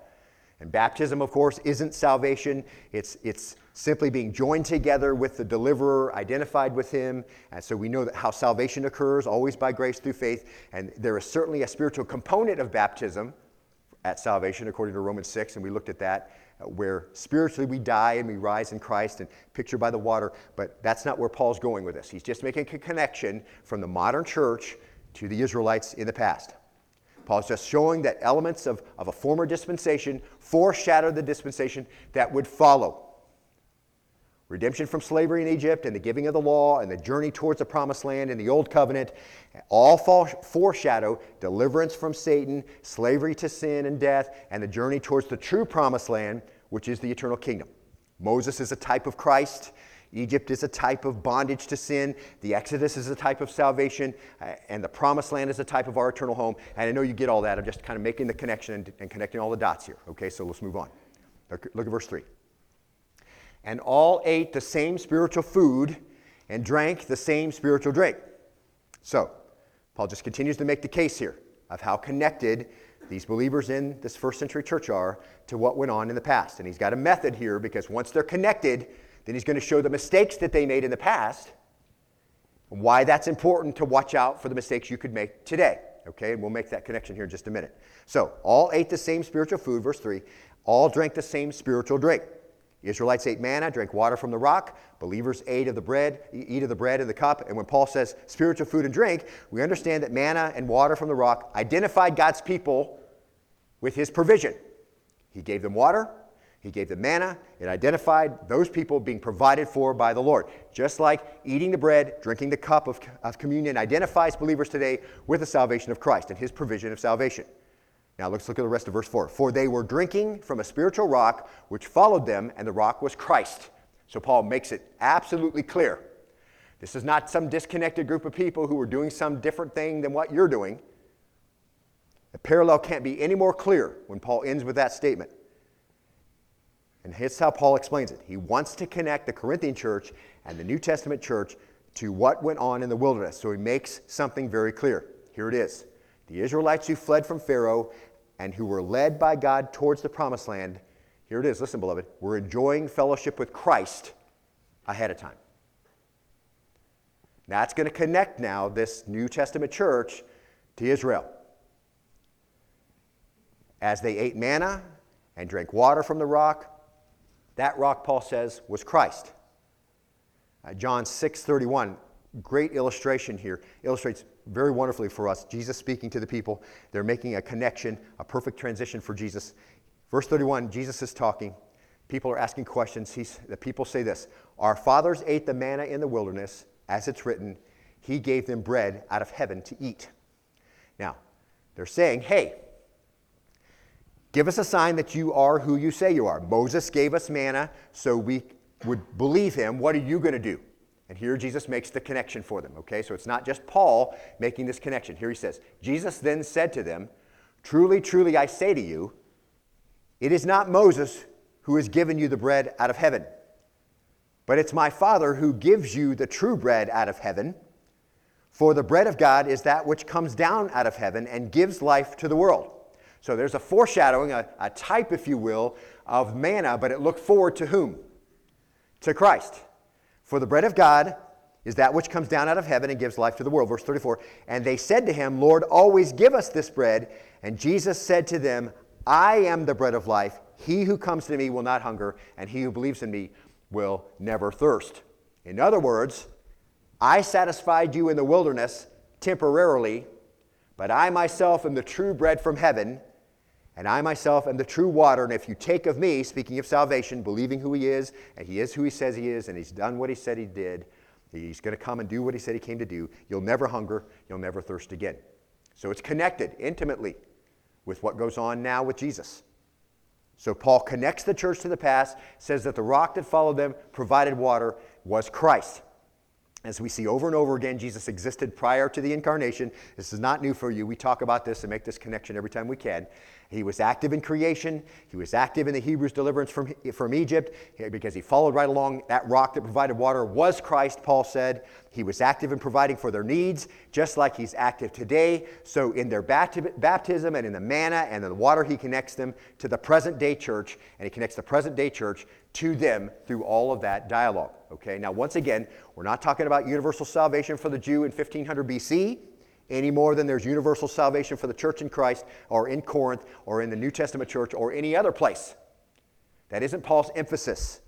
S1: And baptism, of course, isn't salvation. It's, it's simply being joined together with the deliverer, identified with him. And so we know that how salvation occurs, always by grace through faith. And there is certainly a spiritual component of baptism at salvation, according to Romans 6, and we looked at that uh, where spiritually we die and we rise in Christ and pictured by the water, but that's not where Paul's going with this. He's just making a connection from the modern church to the Israelites in the past. Paul's just showing that elements of, of a former dispensation foreshadow the dispensation that would follow. Redemption from slavery in Egypt and the giving of the law and the journey towards the promised land in the old covenant all foreshadow deliverance from Satan, slavery to sin and death, and the journey towards the true promised land, which is the eternal kingdom. Moses is a type of Christ. Egypt is a type of bondage to sin. The Exodus is a type of salvation. Uh, and the promised land is a type of our eternal home. And I know you get all that. I'm just kind of making the connection and, and connecting all the dots here. Okay, so let's move on. Look, look at verse 3 and all ate the same spiritual food and drank the same spiritual drink. So, Paul just continues to make the case here of how connected these believers in this first century church are to what went on in the past. And he's got a method here because once they're connected, then he's going to show the mistakes that they made in the past, and why that's important to watch out for the mistakes you could make today. Okay, and we'll make that connection here in just a minute. So, all ate the same spiritual food, verse 3, all drank the same spiritual drink. Israelites ate manna, drank water from the rock. Believers ate of the bread, eat of the bread and the cup. And when Paul says spiritual food and drink, we understand that manna and water from the rock identified God's people with his provision. He gave them water, he gave the manna. It identified those people being provided for by the Lord. Just like eating the bread, drinking the cup of, of communion identifies believers today with the salvation of Christ and his provision of salvation. Now let's look at the rest of verse 4. For they were drinking from a spiritual rock which followed them, and the rock was Christ. So Paul makes it absolutely clear. This is not some disconnected group of people who are doing some different thing than what you're doing. The parallel can't be any more clear when Paul ends with that statement. And here's how Paul explains it. He wants to connect the Corinthian church and the New Testament church to what went on in the wilderness. So he makes something very clear. Here it is. The Israelites who fled from Pharaoh and who were led by God towards the promised land, here it is, listen, beloved, were enjoying fellowship with Christ ahead of time. That's going to connect now this New Testament church to Israel. As they ate manna and drank water from the rock, that rock, Paul says, was Christ. Uh, John 6:31, great illustration here, illustrates very wonderfully for us. Jesus speaking to the people. They're making a connection, a perfect transition for Jesus. Verse 31, Jesus is talking. People are asking questions. He's, the people say this Our fathers ate the manna in the wilderness, as it's written, He gave them bread out of heaven to eat. Now, they're saying, Hey, give us a sign that you are who you say you are. Moses gave us manna so we would believe him. What are you going to do? And here Jesus makes the connection for them, okay? So it's not just Paul making this connection. Here he says, Jesus then said to them, Truly, truly, I say to you, it is not Moses who has given you the bread out of heaven, but it's my Father who gives you the true bread out of heaven. For the bread of God is that which comes down out of heaven and gives life to the world. So there's a foreshadowing, a, a type, if you will, of manna, but it looked forward to whom? To Christ. For the bread of God is that which comes down out of heaven and gives life to the world. Verse 34 And they said to him, Lord, always give us this bread. And Jesus said to them, I am the bread of life. He who comes to me will not hunger, and he who believes in me will never thirst. In other words, I satisfied you in the wilderness temporarily, but I myself am the true bread from heaven. And I myself am the true water. And if you take of me, speaking of salvation, believing who he is, and he is who he says he is, and he's done what he said he did, he's going to come and do what he said he came to do, you'll never hunger, you'll never thirst again. So it's connected intimately with what goes on now with Jesus. So Paul connects the church to the past, says that the rock that followed them provided water was Christ. As we see over and over again, Jesus existed prior to the incarnation. This is not new for you. We talk about this and make this connection every time we can. He was active in creation. He was active in the Hebrews' deliverance from, from Egypt eh, because he followed right along. That rock that provided water was Christ, Paul said. He was active in providing for their needs, just like he's active today. So, in their baptism and in the manna and the water, he connects them to the present day church, and he connects the present day church to them through all of that dialogue. Okay, now, once again, we're not talking about universal salvation for the Jew in 1500 BC any more than there's universal salvation for the church in Christ or in Corinth or in the New Testament church or any other place. That isn't Paul's emphasis.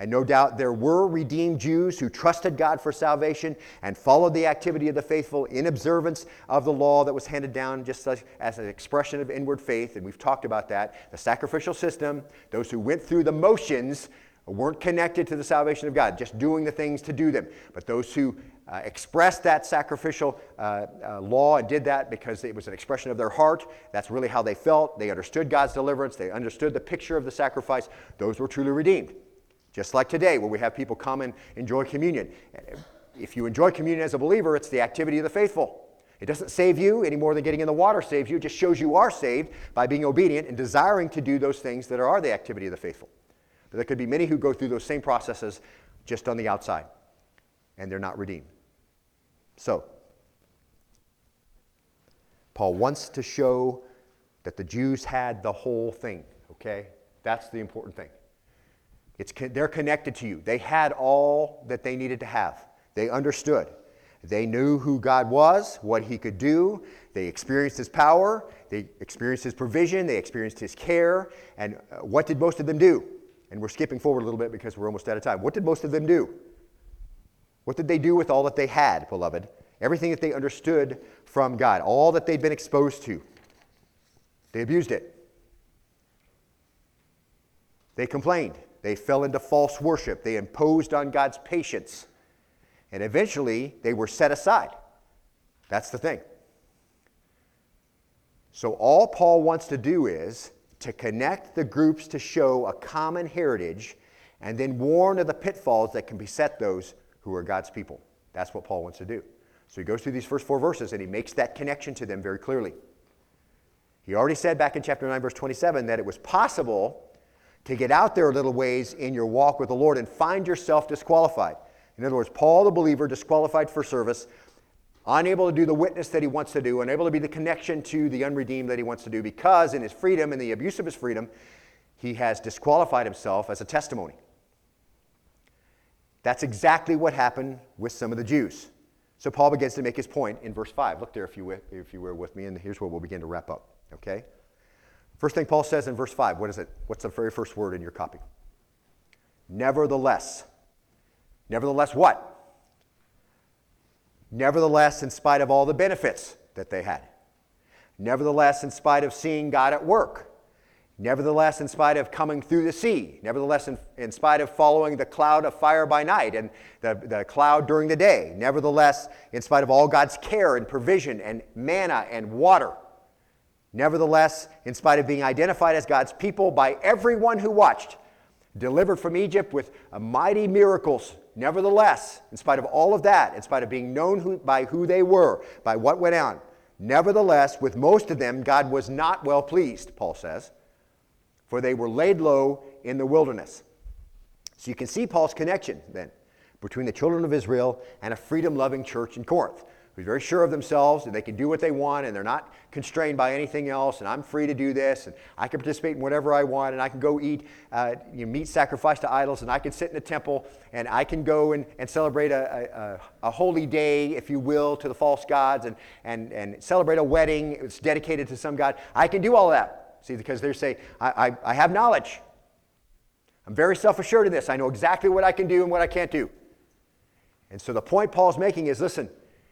S1: And no doubt there were redeemed Jews who trusted God for salvation and followed the activity of the faithful in observance of the law that was handed down just as, an expression of inward faith. And we've talked about that. The sacrificial system, those who went through the motions weren't connected to the salvation of God, just doing the things to do them. But those who uh, expressed that sacrificial uh, uh, law and did that because it was an expression of their heart. That's really how they felt. They understood God's deliverance, they understood the picture of the sacrifice. Those were truly redeemed. Just like today, where we have people come and enjoy communion. If you enjoy communion as a believer, it's the activity of the faithful. It doesn't save you any more than getting in the water saves you. It just shows you are saved by being obedient and desiring to do those things that are the activity of the faithful. But there could be many who go through those same processes just on the outside, and they're not redeemed. So, Paul wants to show that the Jews had the whole thing, okay? That's the important thing. It's, they're connected to you. They had all that they needed to have. They understood. They knew who God was, what He could do. They experienced His power. They experienced His provision. They experienced His care. And uh, what did most of them do? And we're skipping forward a little bit because we're almost out of time. What did most of them do? What did they do with all that they had, beloved? Everything that they understood from God, all that they'd been exposed to. They abused it. They complained. They fell into false worship. They imposed on God's patience. And eventually, they were set aside. That's the thing. So, all Paul wants to do is to connect the groups to show a common heritage and then warn of the pitfalls that can beset those who are God's people. That's what Paul wants to do. So he goes through these first four verses and he makes that connection to them very clearly. He already said back in chapter 9, verse 27, that it was possible to get out there a little ways in your walk with the Lord and find yourself disqualified. In other words, Paul the believer, disqualified for service, unable to do the witness that he wants to do, unable to be the connection to the unredeemed that he wants to do, because in his freedom and the abuse of his freedom, he has disqualified himself as a testimony. That's exactly what happened with some of the Jews. So Paul begins to make his point in verse 5. Look there if you, if you were with me, and here's where we'll begin to wrap up. Okay? First thing Paul says in verse 5, what is it? What's the very first word in your copy? Nevertheless. Nevertheless, what? Nevertheless, in spite of all the benefits that they had. Nevertheless, in spite of seeing God at work. Nevertheless, in spite of coming through the sea, nevertheless, in, in spite of following the cloud of fire by night and the, the cloud during the day, nevertheless, in spite of all God's care and provision and manna and water, nevertheless, in spite of being identified as God's people by everyone who watched, delivered from Egypt with mighty miracles, nevertheless, in spite of all of that, in spite of being known who, by who they were, by what went on, nevertheless, with most of them, God was not well pleased, Paul says for they were laid low in the wilderness. So you can see Paul's connection then between the children of Israel and a freedom loving church in Corinth who's very sure of themselves and they can do what they want and they're not constrained by anything else and I'm free to do this and I can participate in whatever I want and I can go eat uh, you know, meat sacrificed to idols and I can sit in a temple and I can go and, and celebrate a, a, a, holy day, if you will, to the false gods and, and, and celebrate a wedding. It's dedicated to some god. I can do all that. See, because they say, I, I, I have knowledge. I'm very self assured in this. I know exactly what I can do and what I can't do. And so the point Paul's making is listen,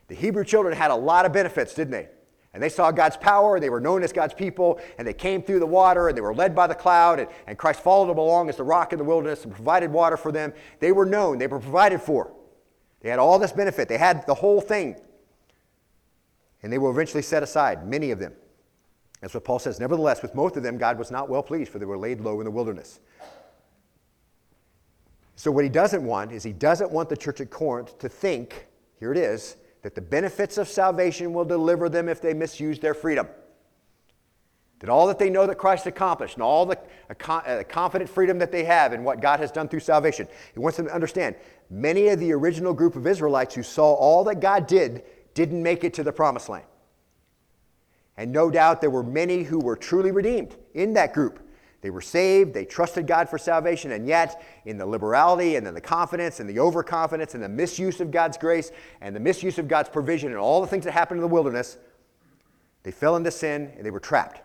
S1: the Hebrew children had a lot of benefits, didn't they? And they saw God's power, they were known as God's people, and they came through the water, and they were led by the cloud, and, and Christ followed them along as the rock in the wilderness and provided water for them. They were known, they were provided for. They had all this benefit, they had the whole thing. And they were eventually set aside, many of them. That's what Paul says. Nevertheless, with most of them, God was not well pleased, for they were laid low in the wilderness. So, what he doesn't want is he doesn't want the church at Corinth to think, here it is, that the benefits of salvation will deliver them if they misuse their freedom. That all that they know that Christ accomplished and all the uh, confident freedom that they have in what God has done through salvation, he wants them to understand many of the original group of Israelites who saw all that God did didn't make it to the promised land. And no doubt there were many who were truly redeemed in that group. They were saved, they trusted God for salvation, and yet, in the liberality and in the confidence and the overconfidence and the misuse of God's grace and the misuse of God's provision and all the things that happened in the wilderness, they fell into sin and they were trapped.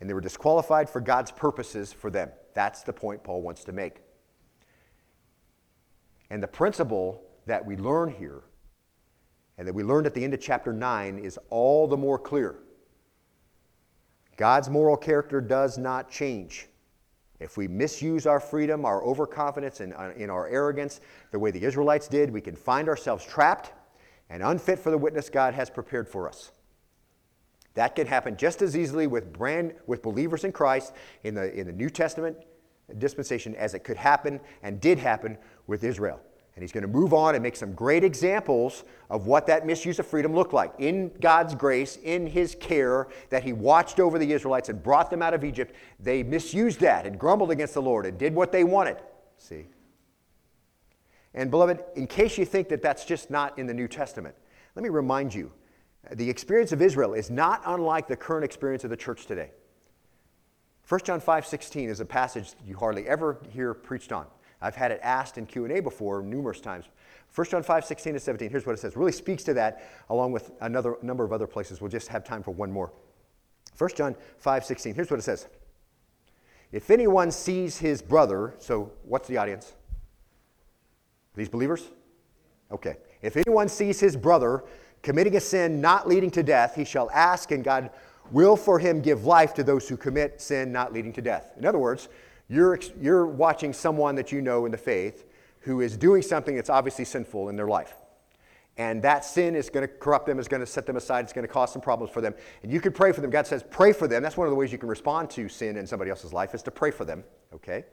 S1: And they were disqualified for God's purposes for them. That's the point Paul wants to make. And the principle that we learn here and that we learned at the end of chapter 9 is all the more clear. God's moral character does not change. If we misuse our freedom, our overconfidence, and uh, in our arrogance, the way the Israelites did, we can find ourselves trapped and unfit for the witness God has prepared for us. That can happen just as easily with, brand, with believers in Christ in the, in the New Testament dispensation as it could happen and did happen with Israel. And he's going to move on and make some great examples of what that misuse of freedom looked like in God's grace, in his care, that he watched over the Israelites and brought them out of Egypt. They misused that and grumbled against the Lord and did what they wanted. See? And, beloved, in case you think that that's just not in the New Testament, let me remind you the experience of Israel is not unlike the current experience of the church today. 1 John 5 16 is a passage you hardly ever hear preached on. I've had it asked in Q&A before numerous times. 1 John 5, 16 to 17, here's what it says. Really speaks to that along with another number of other places. We'll just have time for one more. 1 John 5, 16, here's what it says. If anyone sees his brother, so what's the audience? These believers? Okay. If anyone sees his brother committing a sin not leading to death, he shall ask, and God will for him give life to those who commit sin not leading to death. In other words, you're, you're watching someone that you know in the faith who is doing something that's obviously sinful in their life. And that sin is going to corrupt them, is going to set them aside, it's going to cause some problems for them. And you can pray for them. God says, pray for them. That's one of the ways you can respond to sin in somebody else's life, is to pray for them, okay?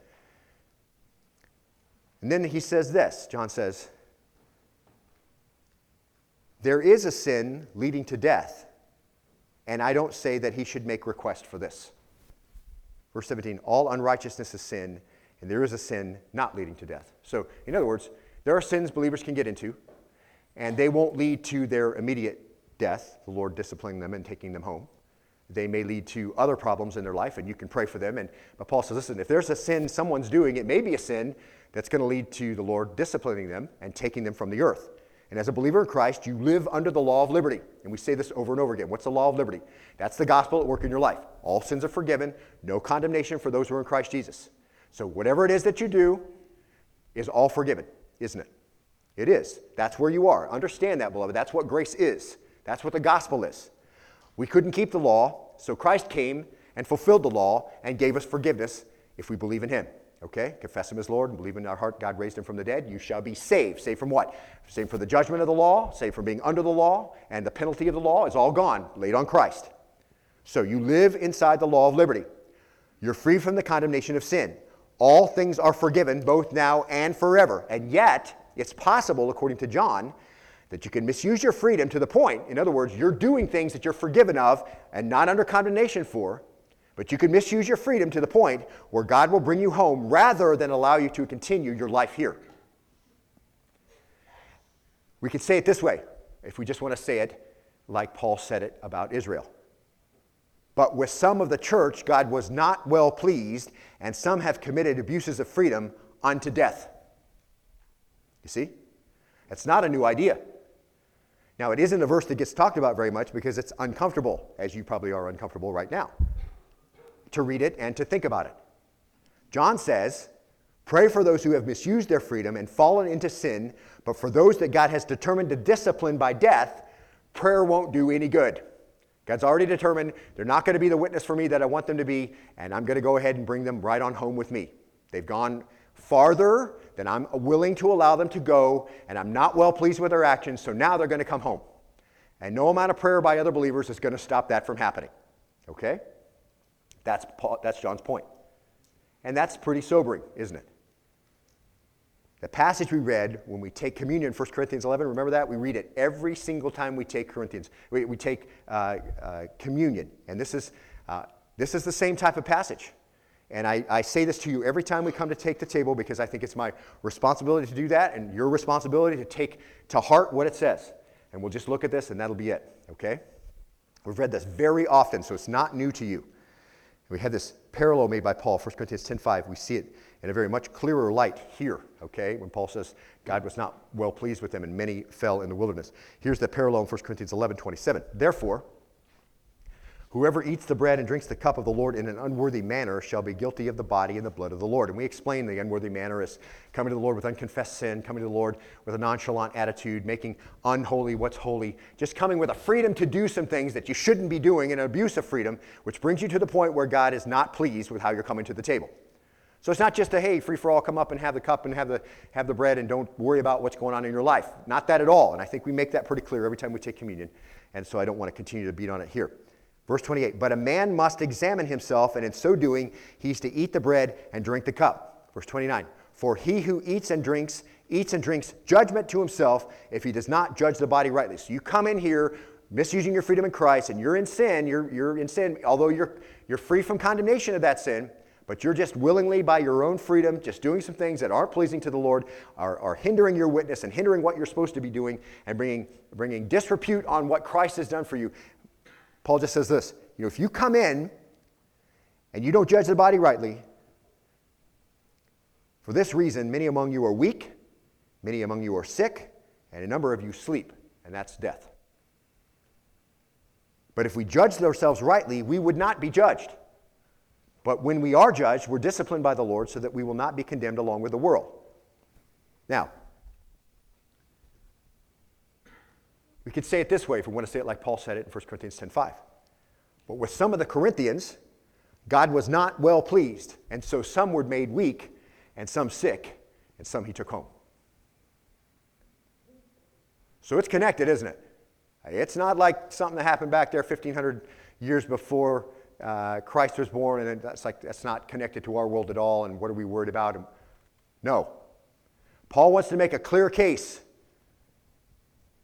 S1: And then he says this John says, There is a sin leading to death, and I don't say that he should make request for this. Verse 17, all unrighteousness is sin, and there is a sin not leading to death. So, in other words, there are sins believers can get into, and they won't lead to their immediate death, the Lord disciplining them and taking them home. They may lead to other problems in their life, and you can pray for them. And, but Paul says, listen, if there's a sin someone's doing, it may be a sin that's going to lead to the Lord disciplining them and taking them from the earth. And as a believer in Christ, you live under the law of liberty. And we say this over and over again. What's the law of liberty? That's the gospel at work in your life. All sins are forgiven, no condemnation for those who are in Christ Jesus. So whatever it is that you do is all forgiven, isn't it? It is. That's where you are. Understand that, beloved. That's what grace is. That's what the gospel is. We couldn't keep the law, so Christ came and fulfilled the law and gave us forgiveness if we believe in him. Okay? Confess him as Lord and believe in our heart God raised him from the dead. You shall be saved. Saved from what? Saved from the judgment of the law, saved from being under the law, and the penalty of the law is all gone, laid on Christ. So you live inside the law of liberty. You're free from the condemnation of sin. All things are forgiven, both now and forever. And yet, it's possible, according to John, that you can misuse your freedom to the point, in other words, you're doing things that you're forgiven of and not under condemnation for, but you can misuse your freedom to the point where God will bring you home rather than allow you to continue your life here. We could say it this way, if we just want to say it like Paul said it about Israel. But with some of the church, God was not well pleased, and some have committed abuses of freedom unto death. You see? It's not a new idea. Now, it isn't a verse that gets talked about very much because it's uncomfortable, as you probably are uncomfortable right now to read it and to think about it. John says, Pray for those who have misused their freedom and fallen into sin, but for those that God has determined to discipline by death, prayer won't do any good. God's already determined they're not going to be the witness for me that I want them to be, and I'm going to go ahead and bring them right on home with me. They've gone farther than I'm willing to allow them to go, and I'm not well pleased with their actions, so now they're going to come home. And no amount of prayer by other believers is going to stop that from happening. Okay? That's, Paul, that's John's point. And that's pretty sobering, isn't it? The passage we read when we take communion, 1 Corinthians 11, remember that? We read it every single time we take Corinthians. We, we take uh, uh, communion. And this is, uh, this is the same type of passage. And I, I say this to you every time we come to take the table because I think it's my responsibility to do that and your responsibility to take to heart what it says. And we'll just look at this and that'll be it, okay? We've read this very often, so it's not new to you. We had this parallel made by Paul, 1 Corinthians 10.5. We see it in a very much clearer light here, okay, when Paul says God was not well pleased with them and many fell in the wilderness. Here's the parallel in 1 Corinthians 11, 27. Therefore, Whoever eats the bread and drinks the cup of the Lord in an unworthy manner shall be guilty of the body and the blood of the Lord. And we explain the unworthy manner as coming to the Lord with unconfessed sin, coming to the Lord with a nonchalant attitude, making unholy what's holy, just coming with a freedom to do some things that you shouldn't be doing, an abuse of freedom, which brings you to the point where God is not pleased with how you're coming to the table. So it's not just a hey, free for all, come up and have the cup and have the, have the bread and don't worry about what's going on in your life. Not that at all. And I think we make that pretty clear every time we take communion. And so I don't want to continue to beat on it here. Verse 28 But a man must examine himself, and in so doing, he's to eat the bread and drink the cup. Verse 29 For he who eats and drinks, eats and drinks judgment to himself if he does not judge the body rightly. So you come in here misusing your freedom in Christ, and you're in sin, you're, you're in sin, although you're, you're free from condemnation of that sin. But you're just willingly, by your own freedom, just doing some things that aren't pleasing to the Lord, are, are hindering your witness and hindering what you're supposed to be doing, and bringing, bringing disrepute on what Christ has done for you. Paul just says this you know, if you come in and you don't judge the body rightly, for this reason, many among you are weak, many among you are sick, and a number of you sleep, and that's death. But if we judged ourselves rightly, we would not be judged. But when we are judged, we're disciplined by the Lord so that we will not be condemned along with the world. Now, We could say it this way if we want to say it like Paul said it in 1 Corinthians 10:5. But with some of the Corinthians, God was not well pleased, and so some were made weak, and some sick, and some he took home. So it's connected, isn't it? It's not like something that happened back there 1,500 years before uh, Christ was born, and that's like that's not connected to our world at all. And what are we worried about? No. Paul wants to make a clear case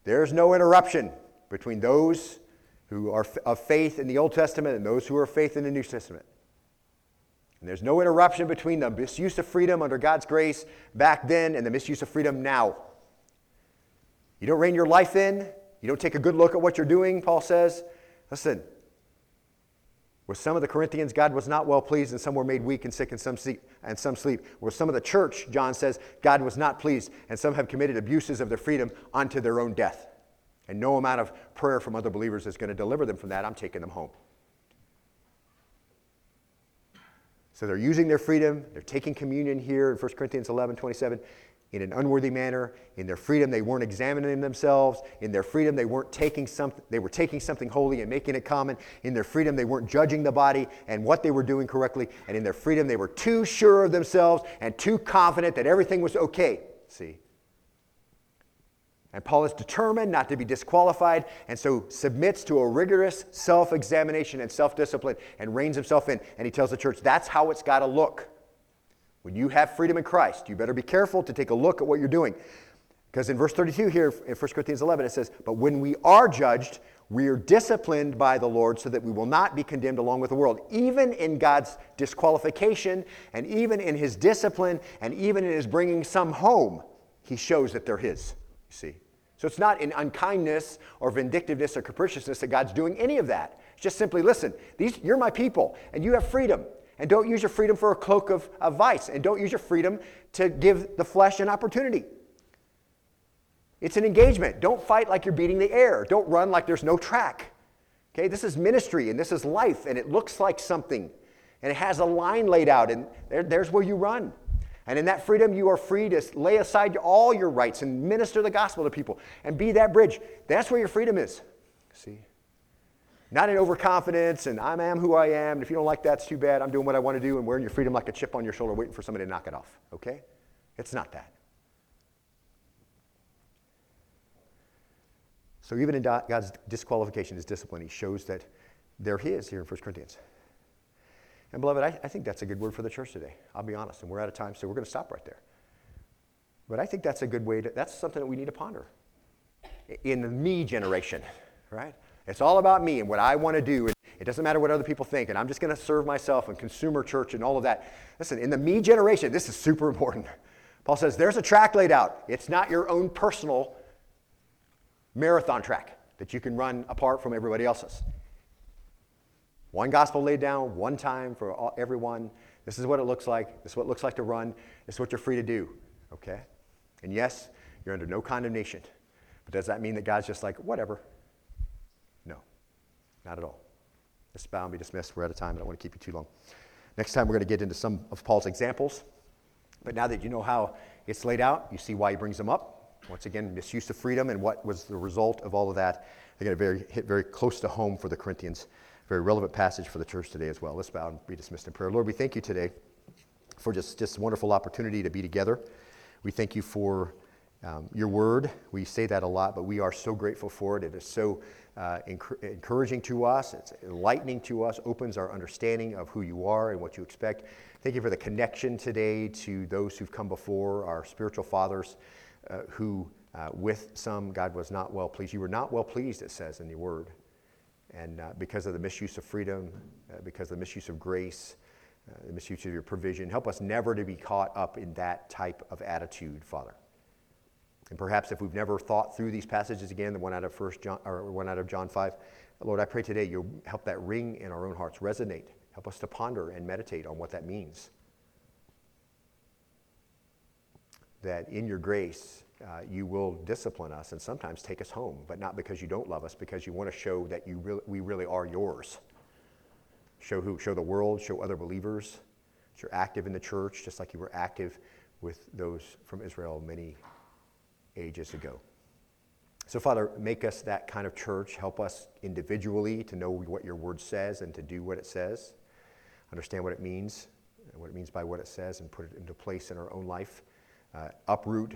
S1: there's no interruption between those who are of faith in the Old Testament and those who are of faith in the New Testament. And there's no interruption between the misuse of freedom under God's grace back then and the misuse of freedom now. You don't rein your life in. You don't take a good look at what you're doing, Paul says. Listen, with some of the Corinthians, God was not well pleased, and some were made weak and sick, and some sleep. And some sleep. With some of the church, John says, God was not pleased, and some have committed abuses of their freedom unto their own death. And no amount of prayer from other believers is going to deliver them from that. I'm taking them home. So they're using their freedom. They're taking communion here in 1 Corinthians 11 27 in an unworthy manner. In their freedom, they weren't examining themselves. In their freedom, they weren't taking something, they were taking something holy and making it common. In their freedom, they weren't judging the body and what they were doing correctly. And in their freedom, they were too sure of themselves and too confident that everything was okay. See? And Paul is determined not to be disqualified and so submits to a rigorous self examination and self discipline and reins himself in. And he tells the church that's how it's got to look. When you have freedom in Christ, you better be careful to take a look at what you're doing. Because in verse 32 here in 1 Corinthians 11, it says, But when we are judged, we are disciplined by the Lord so that we will not be condemned along with the world. Even in God's disqualification, and even in his discipline, and even in his bringing some home, he shows that they're his, you see. So it's not in unkindness or vindictiveness or capriciousness that God's doing any of that. It's just simply, listen, these, you're my people, and you have freedom. And don't use your freedom for a cloak of, of vice. And don't use your freedom to give the flesh an opportunity. It's an engagement. Don't fight like you're beating the air. Don't run like there's no track. Okay, this is ministry and this is life, and it looks like something. And it has a line laid out, and there, there's where you run. And in that freedom, you are free to lay aside all your rights and minister the gospel to people and be that bridge. That's where your freedom is. See? Not in overconfidence and I am who I am. And if you don't like that, it's too bad. I'm doing what I want to do and wearing your freedom like a chip on your shoulder, waiting for somebody to knock it off. Okay? It's not that. So even in God's disqualification, his discipline, he shows that they're His here in 1 Corinthians. And beloved, I, I think that's a good word for the church today. I'll be honest, and we're out of time, so we're going to stop right there. But I think that's a good way to, that's something that we need to ponder. In the me generation, right? It's all about me and what I want to do. And it doesn't matter what other people think. And I'm just going to serve myself and consumer church and all of that. Listen, in the me generation, this is super important. Paul says there's a track laid out. It's not your own personal marathon track that you can run apart from everybody else's. One gospel laid down, one time for all, everyone. This is what it looks like. This is what it looks like to run. This is what you're free to do. Okay? And yes, you're under no condemnation. But does that mean that God's just like, whatever? No, not at all. Let's bow and be dismissed. We're out of time. I don't want to keep you too long. Next time, we're going to get into some of Paul's examples. But now that you know how it's laid out, you see why he brings them up. Once again, misuse of freedom and what was the result of all of that. Going to very, hit very close to home for the Corinthians. Very relevant passage for the church today as well. Let's bow and be dismissed in prayer. Lord, we thank you today for just this wonderful opportunity to be together. We thank you for um, your word. We say that a lot, but we are so grateful for it. It is so uh, encouraging to us, it's enlightening to us, opens our understanding of who you are and what you expect. Thank you for the connection today to those who've come before, our spiritual fathers, uh, who uh, with some God was not well pleased. You were not well pleased, it says in the word. And uh, because of the misuse of freedom, uh, because of the misuse of grace, the misuse of your provision, help us never to be caught up in that type of attitude, Father. And perhaps if we've never thought through these passages again, the one out of First John or one out of John 5, Lord, I pray today you'll help that ring in our own hearts, resonate. Help us to ponder and meditate on what that means. That in your grace, uh, you will discipline us and sometimes take us home, but not because you don't love us, because you want to show that you really, we really are yours. Show who? Show the world, show other believers. That you're active in the church, just like you were active with those from Israel many ages ago. So, Father, make us that kind of church. Help us individually to know what your word says and to do what it says, understand what it means, what it means by what it says, and put it into place in our own life. Uh, uproot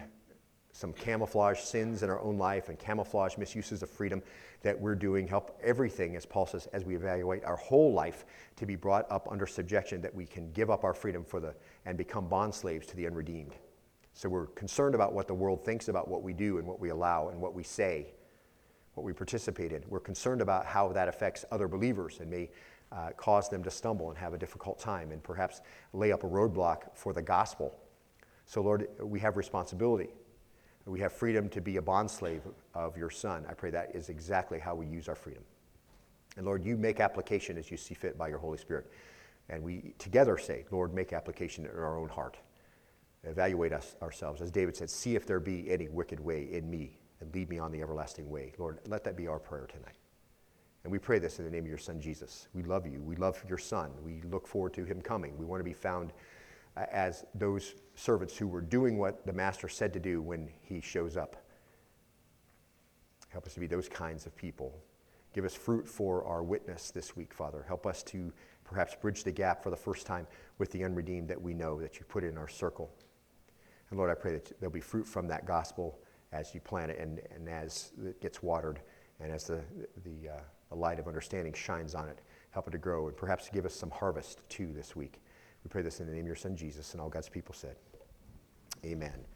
S1: some camouflage sins in our own life and camouflage misuses of freedom that we're doing. Help everything, as Paul says, as we evaluate our whole life to be brought up under subjection, that we can give up our freedom for the and become bond slaves to the unredeemed. So we're concerned about what the world thinks about what we do and what we allow and what we say, what we participate in. We're concerned about how that affects other believers and may uh, cause them to stumble and have a difficult time and perhaps lay up a roadblock for the gospel. So, Lord, we have responsibility. We have freedom to be a bondslave of your Son. I pray that is exactly how we use our freedom. And Lord, you make application as you see fit by your Holy Spirit. And we together say, Lord, make application in our own heart evaluate us ourselves. As David said, see if there be any wicked way in me and lead me on the everlasting way. Lord, let that be our prayer tonight. And we pray this in the name of your son, Jesus. We love you. We love your son. We look forward to him coming. We want to be found uh, as those servants who were doing what the master said to do when he shows up. Help us to be those kinds of people. Give us fruit for our witness this week, Father. Help us to perhaps bridge the gap for the first time with the unredeemed that we know that you put in our circle. And Lord, I pray that there'll be fruit from that gospel as you plant it and, and as it gets watered and as the, the, uh, the light of understanding shines on it. Help it to grow and perhaps give us some harvest too this week. We pray this in the name of your son Jesus and all God's people said. Amen.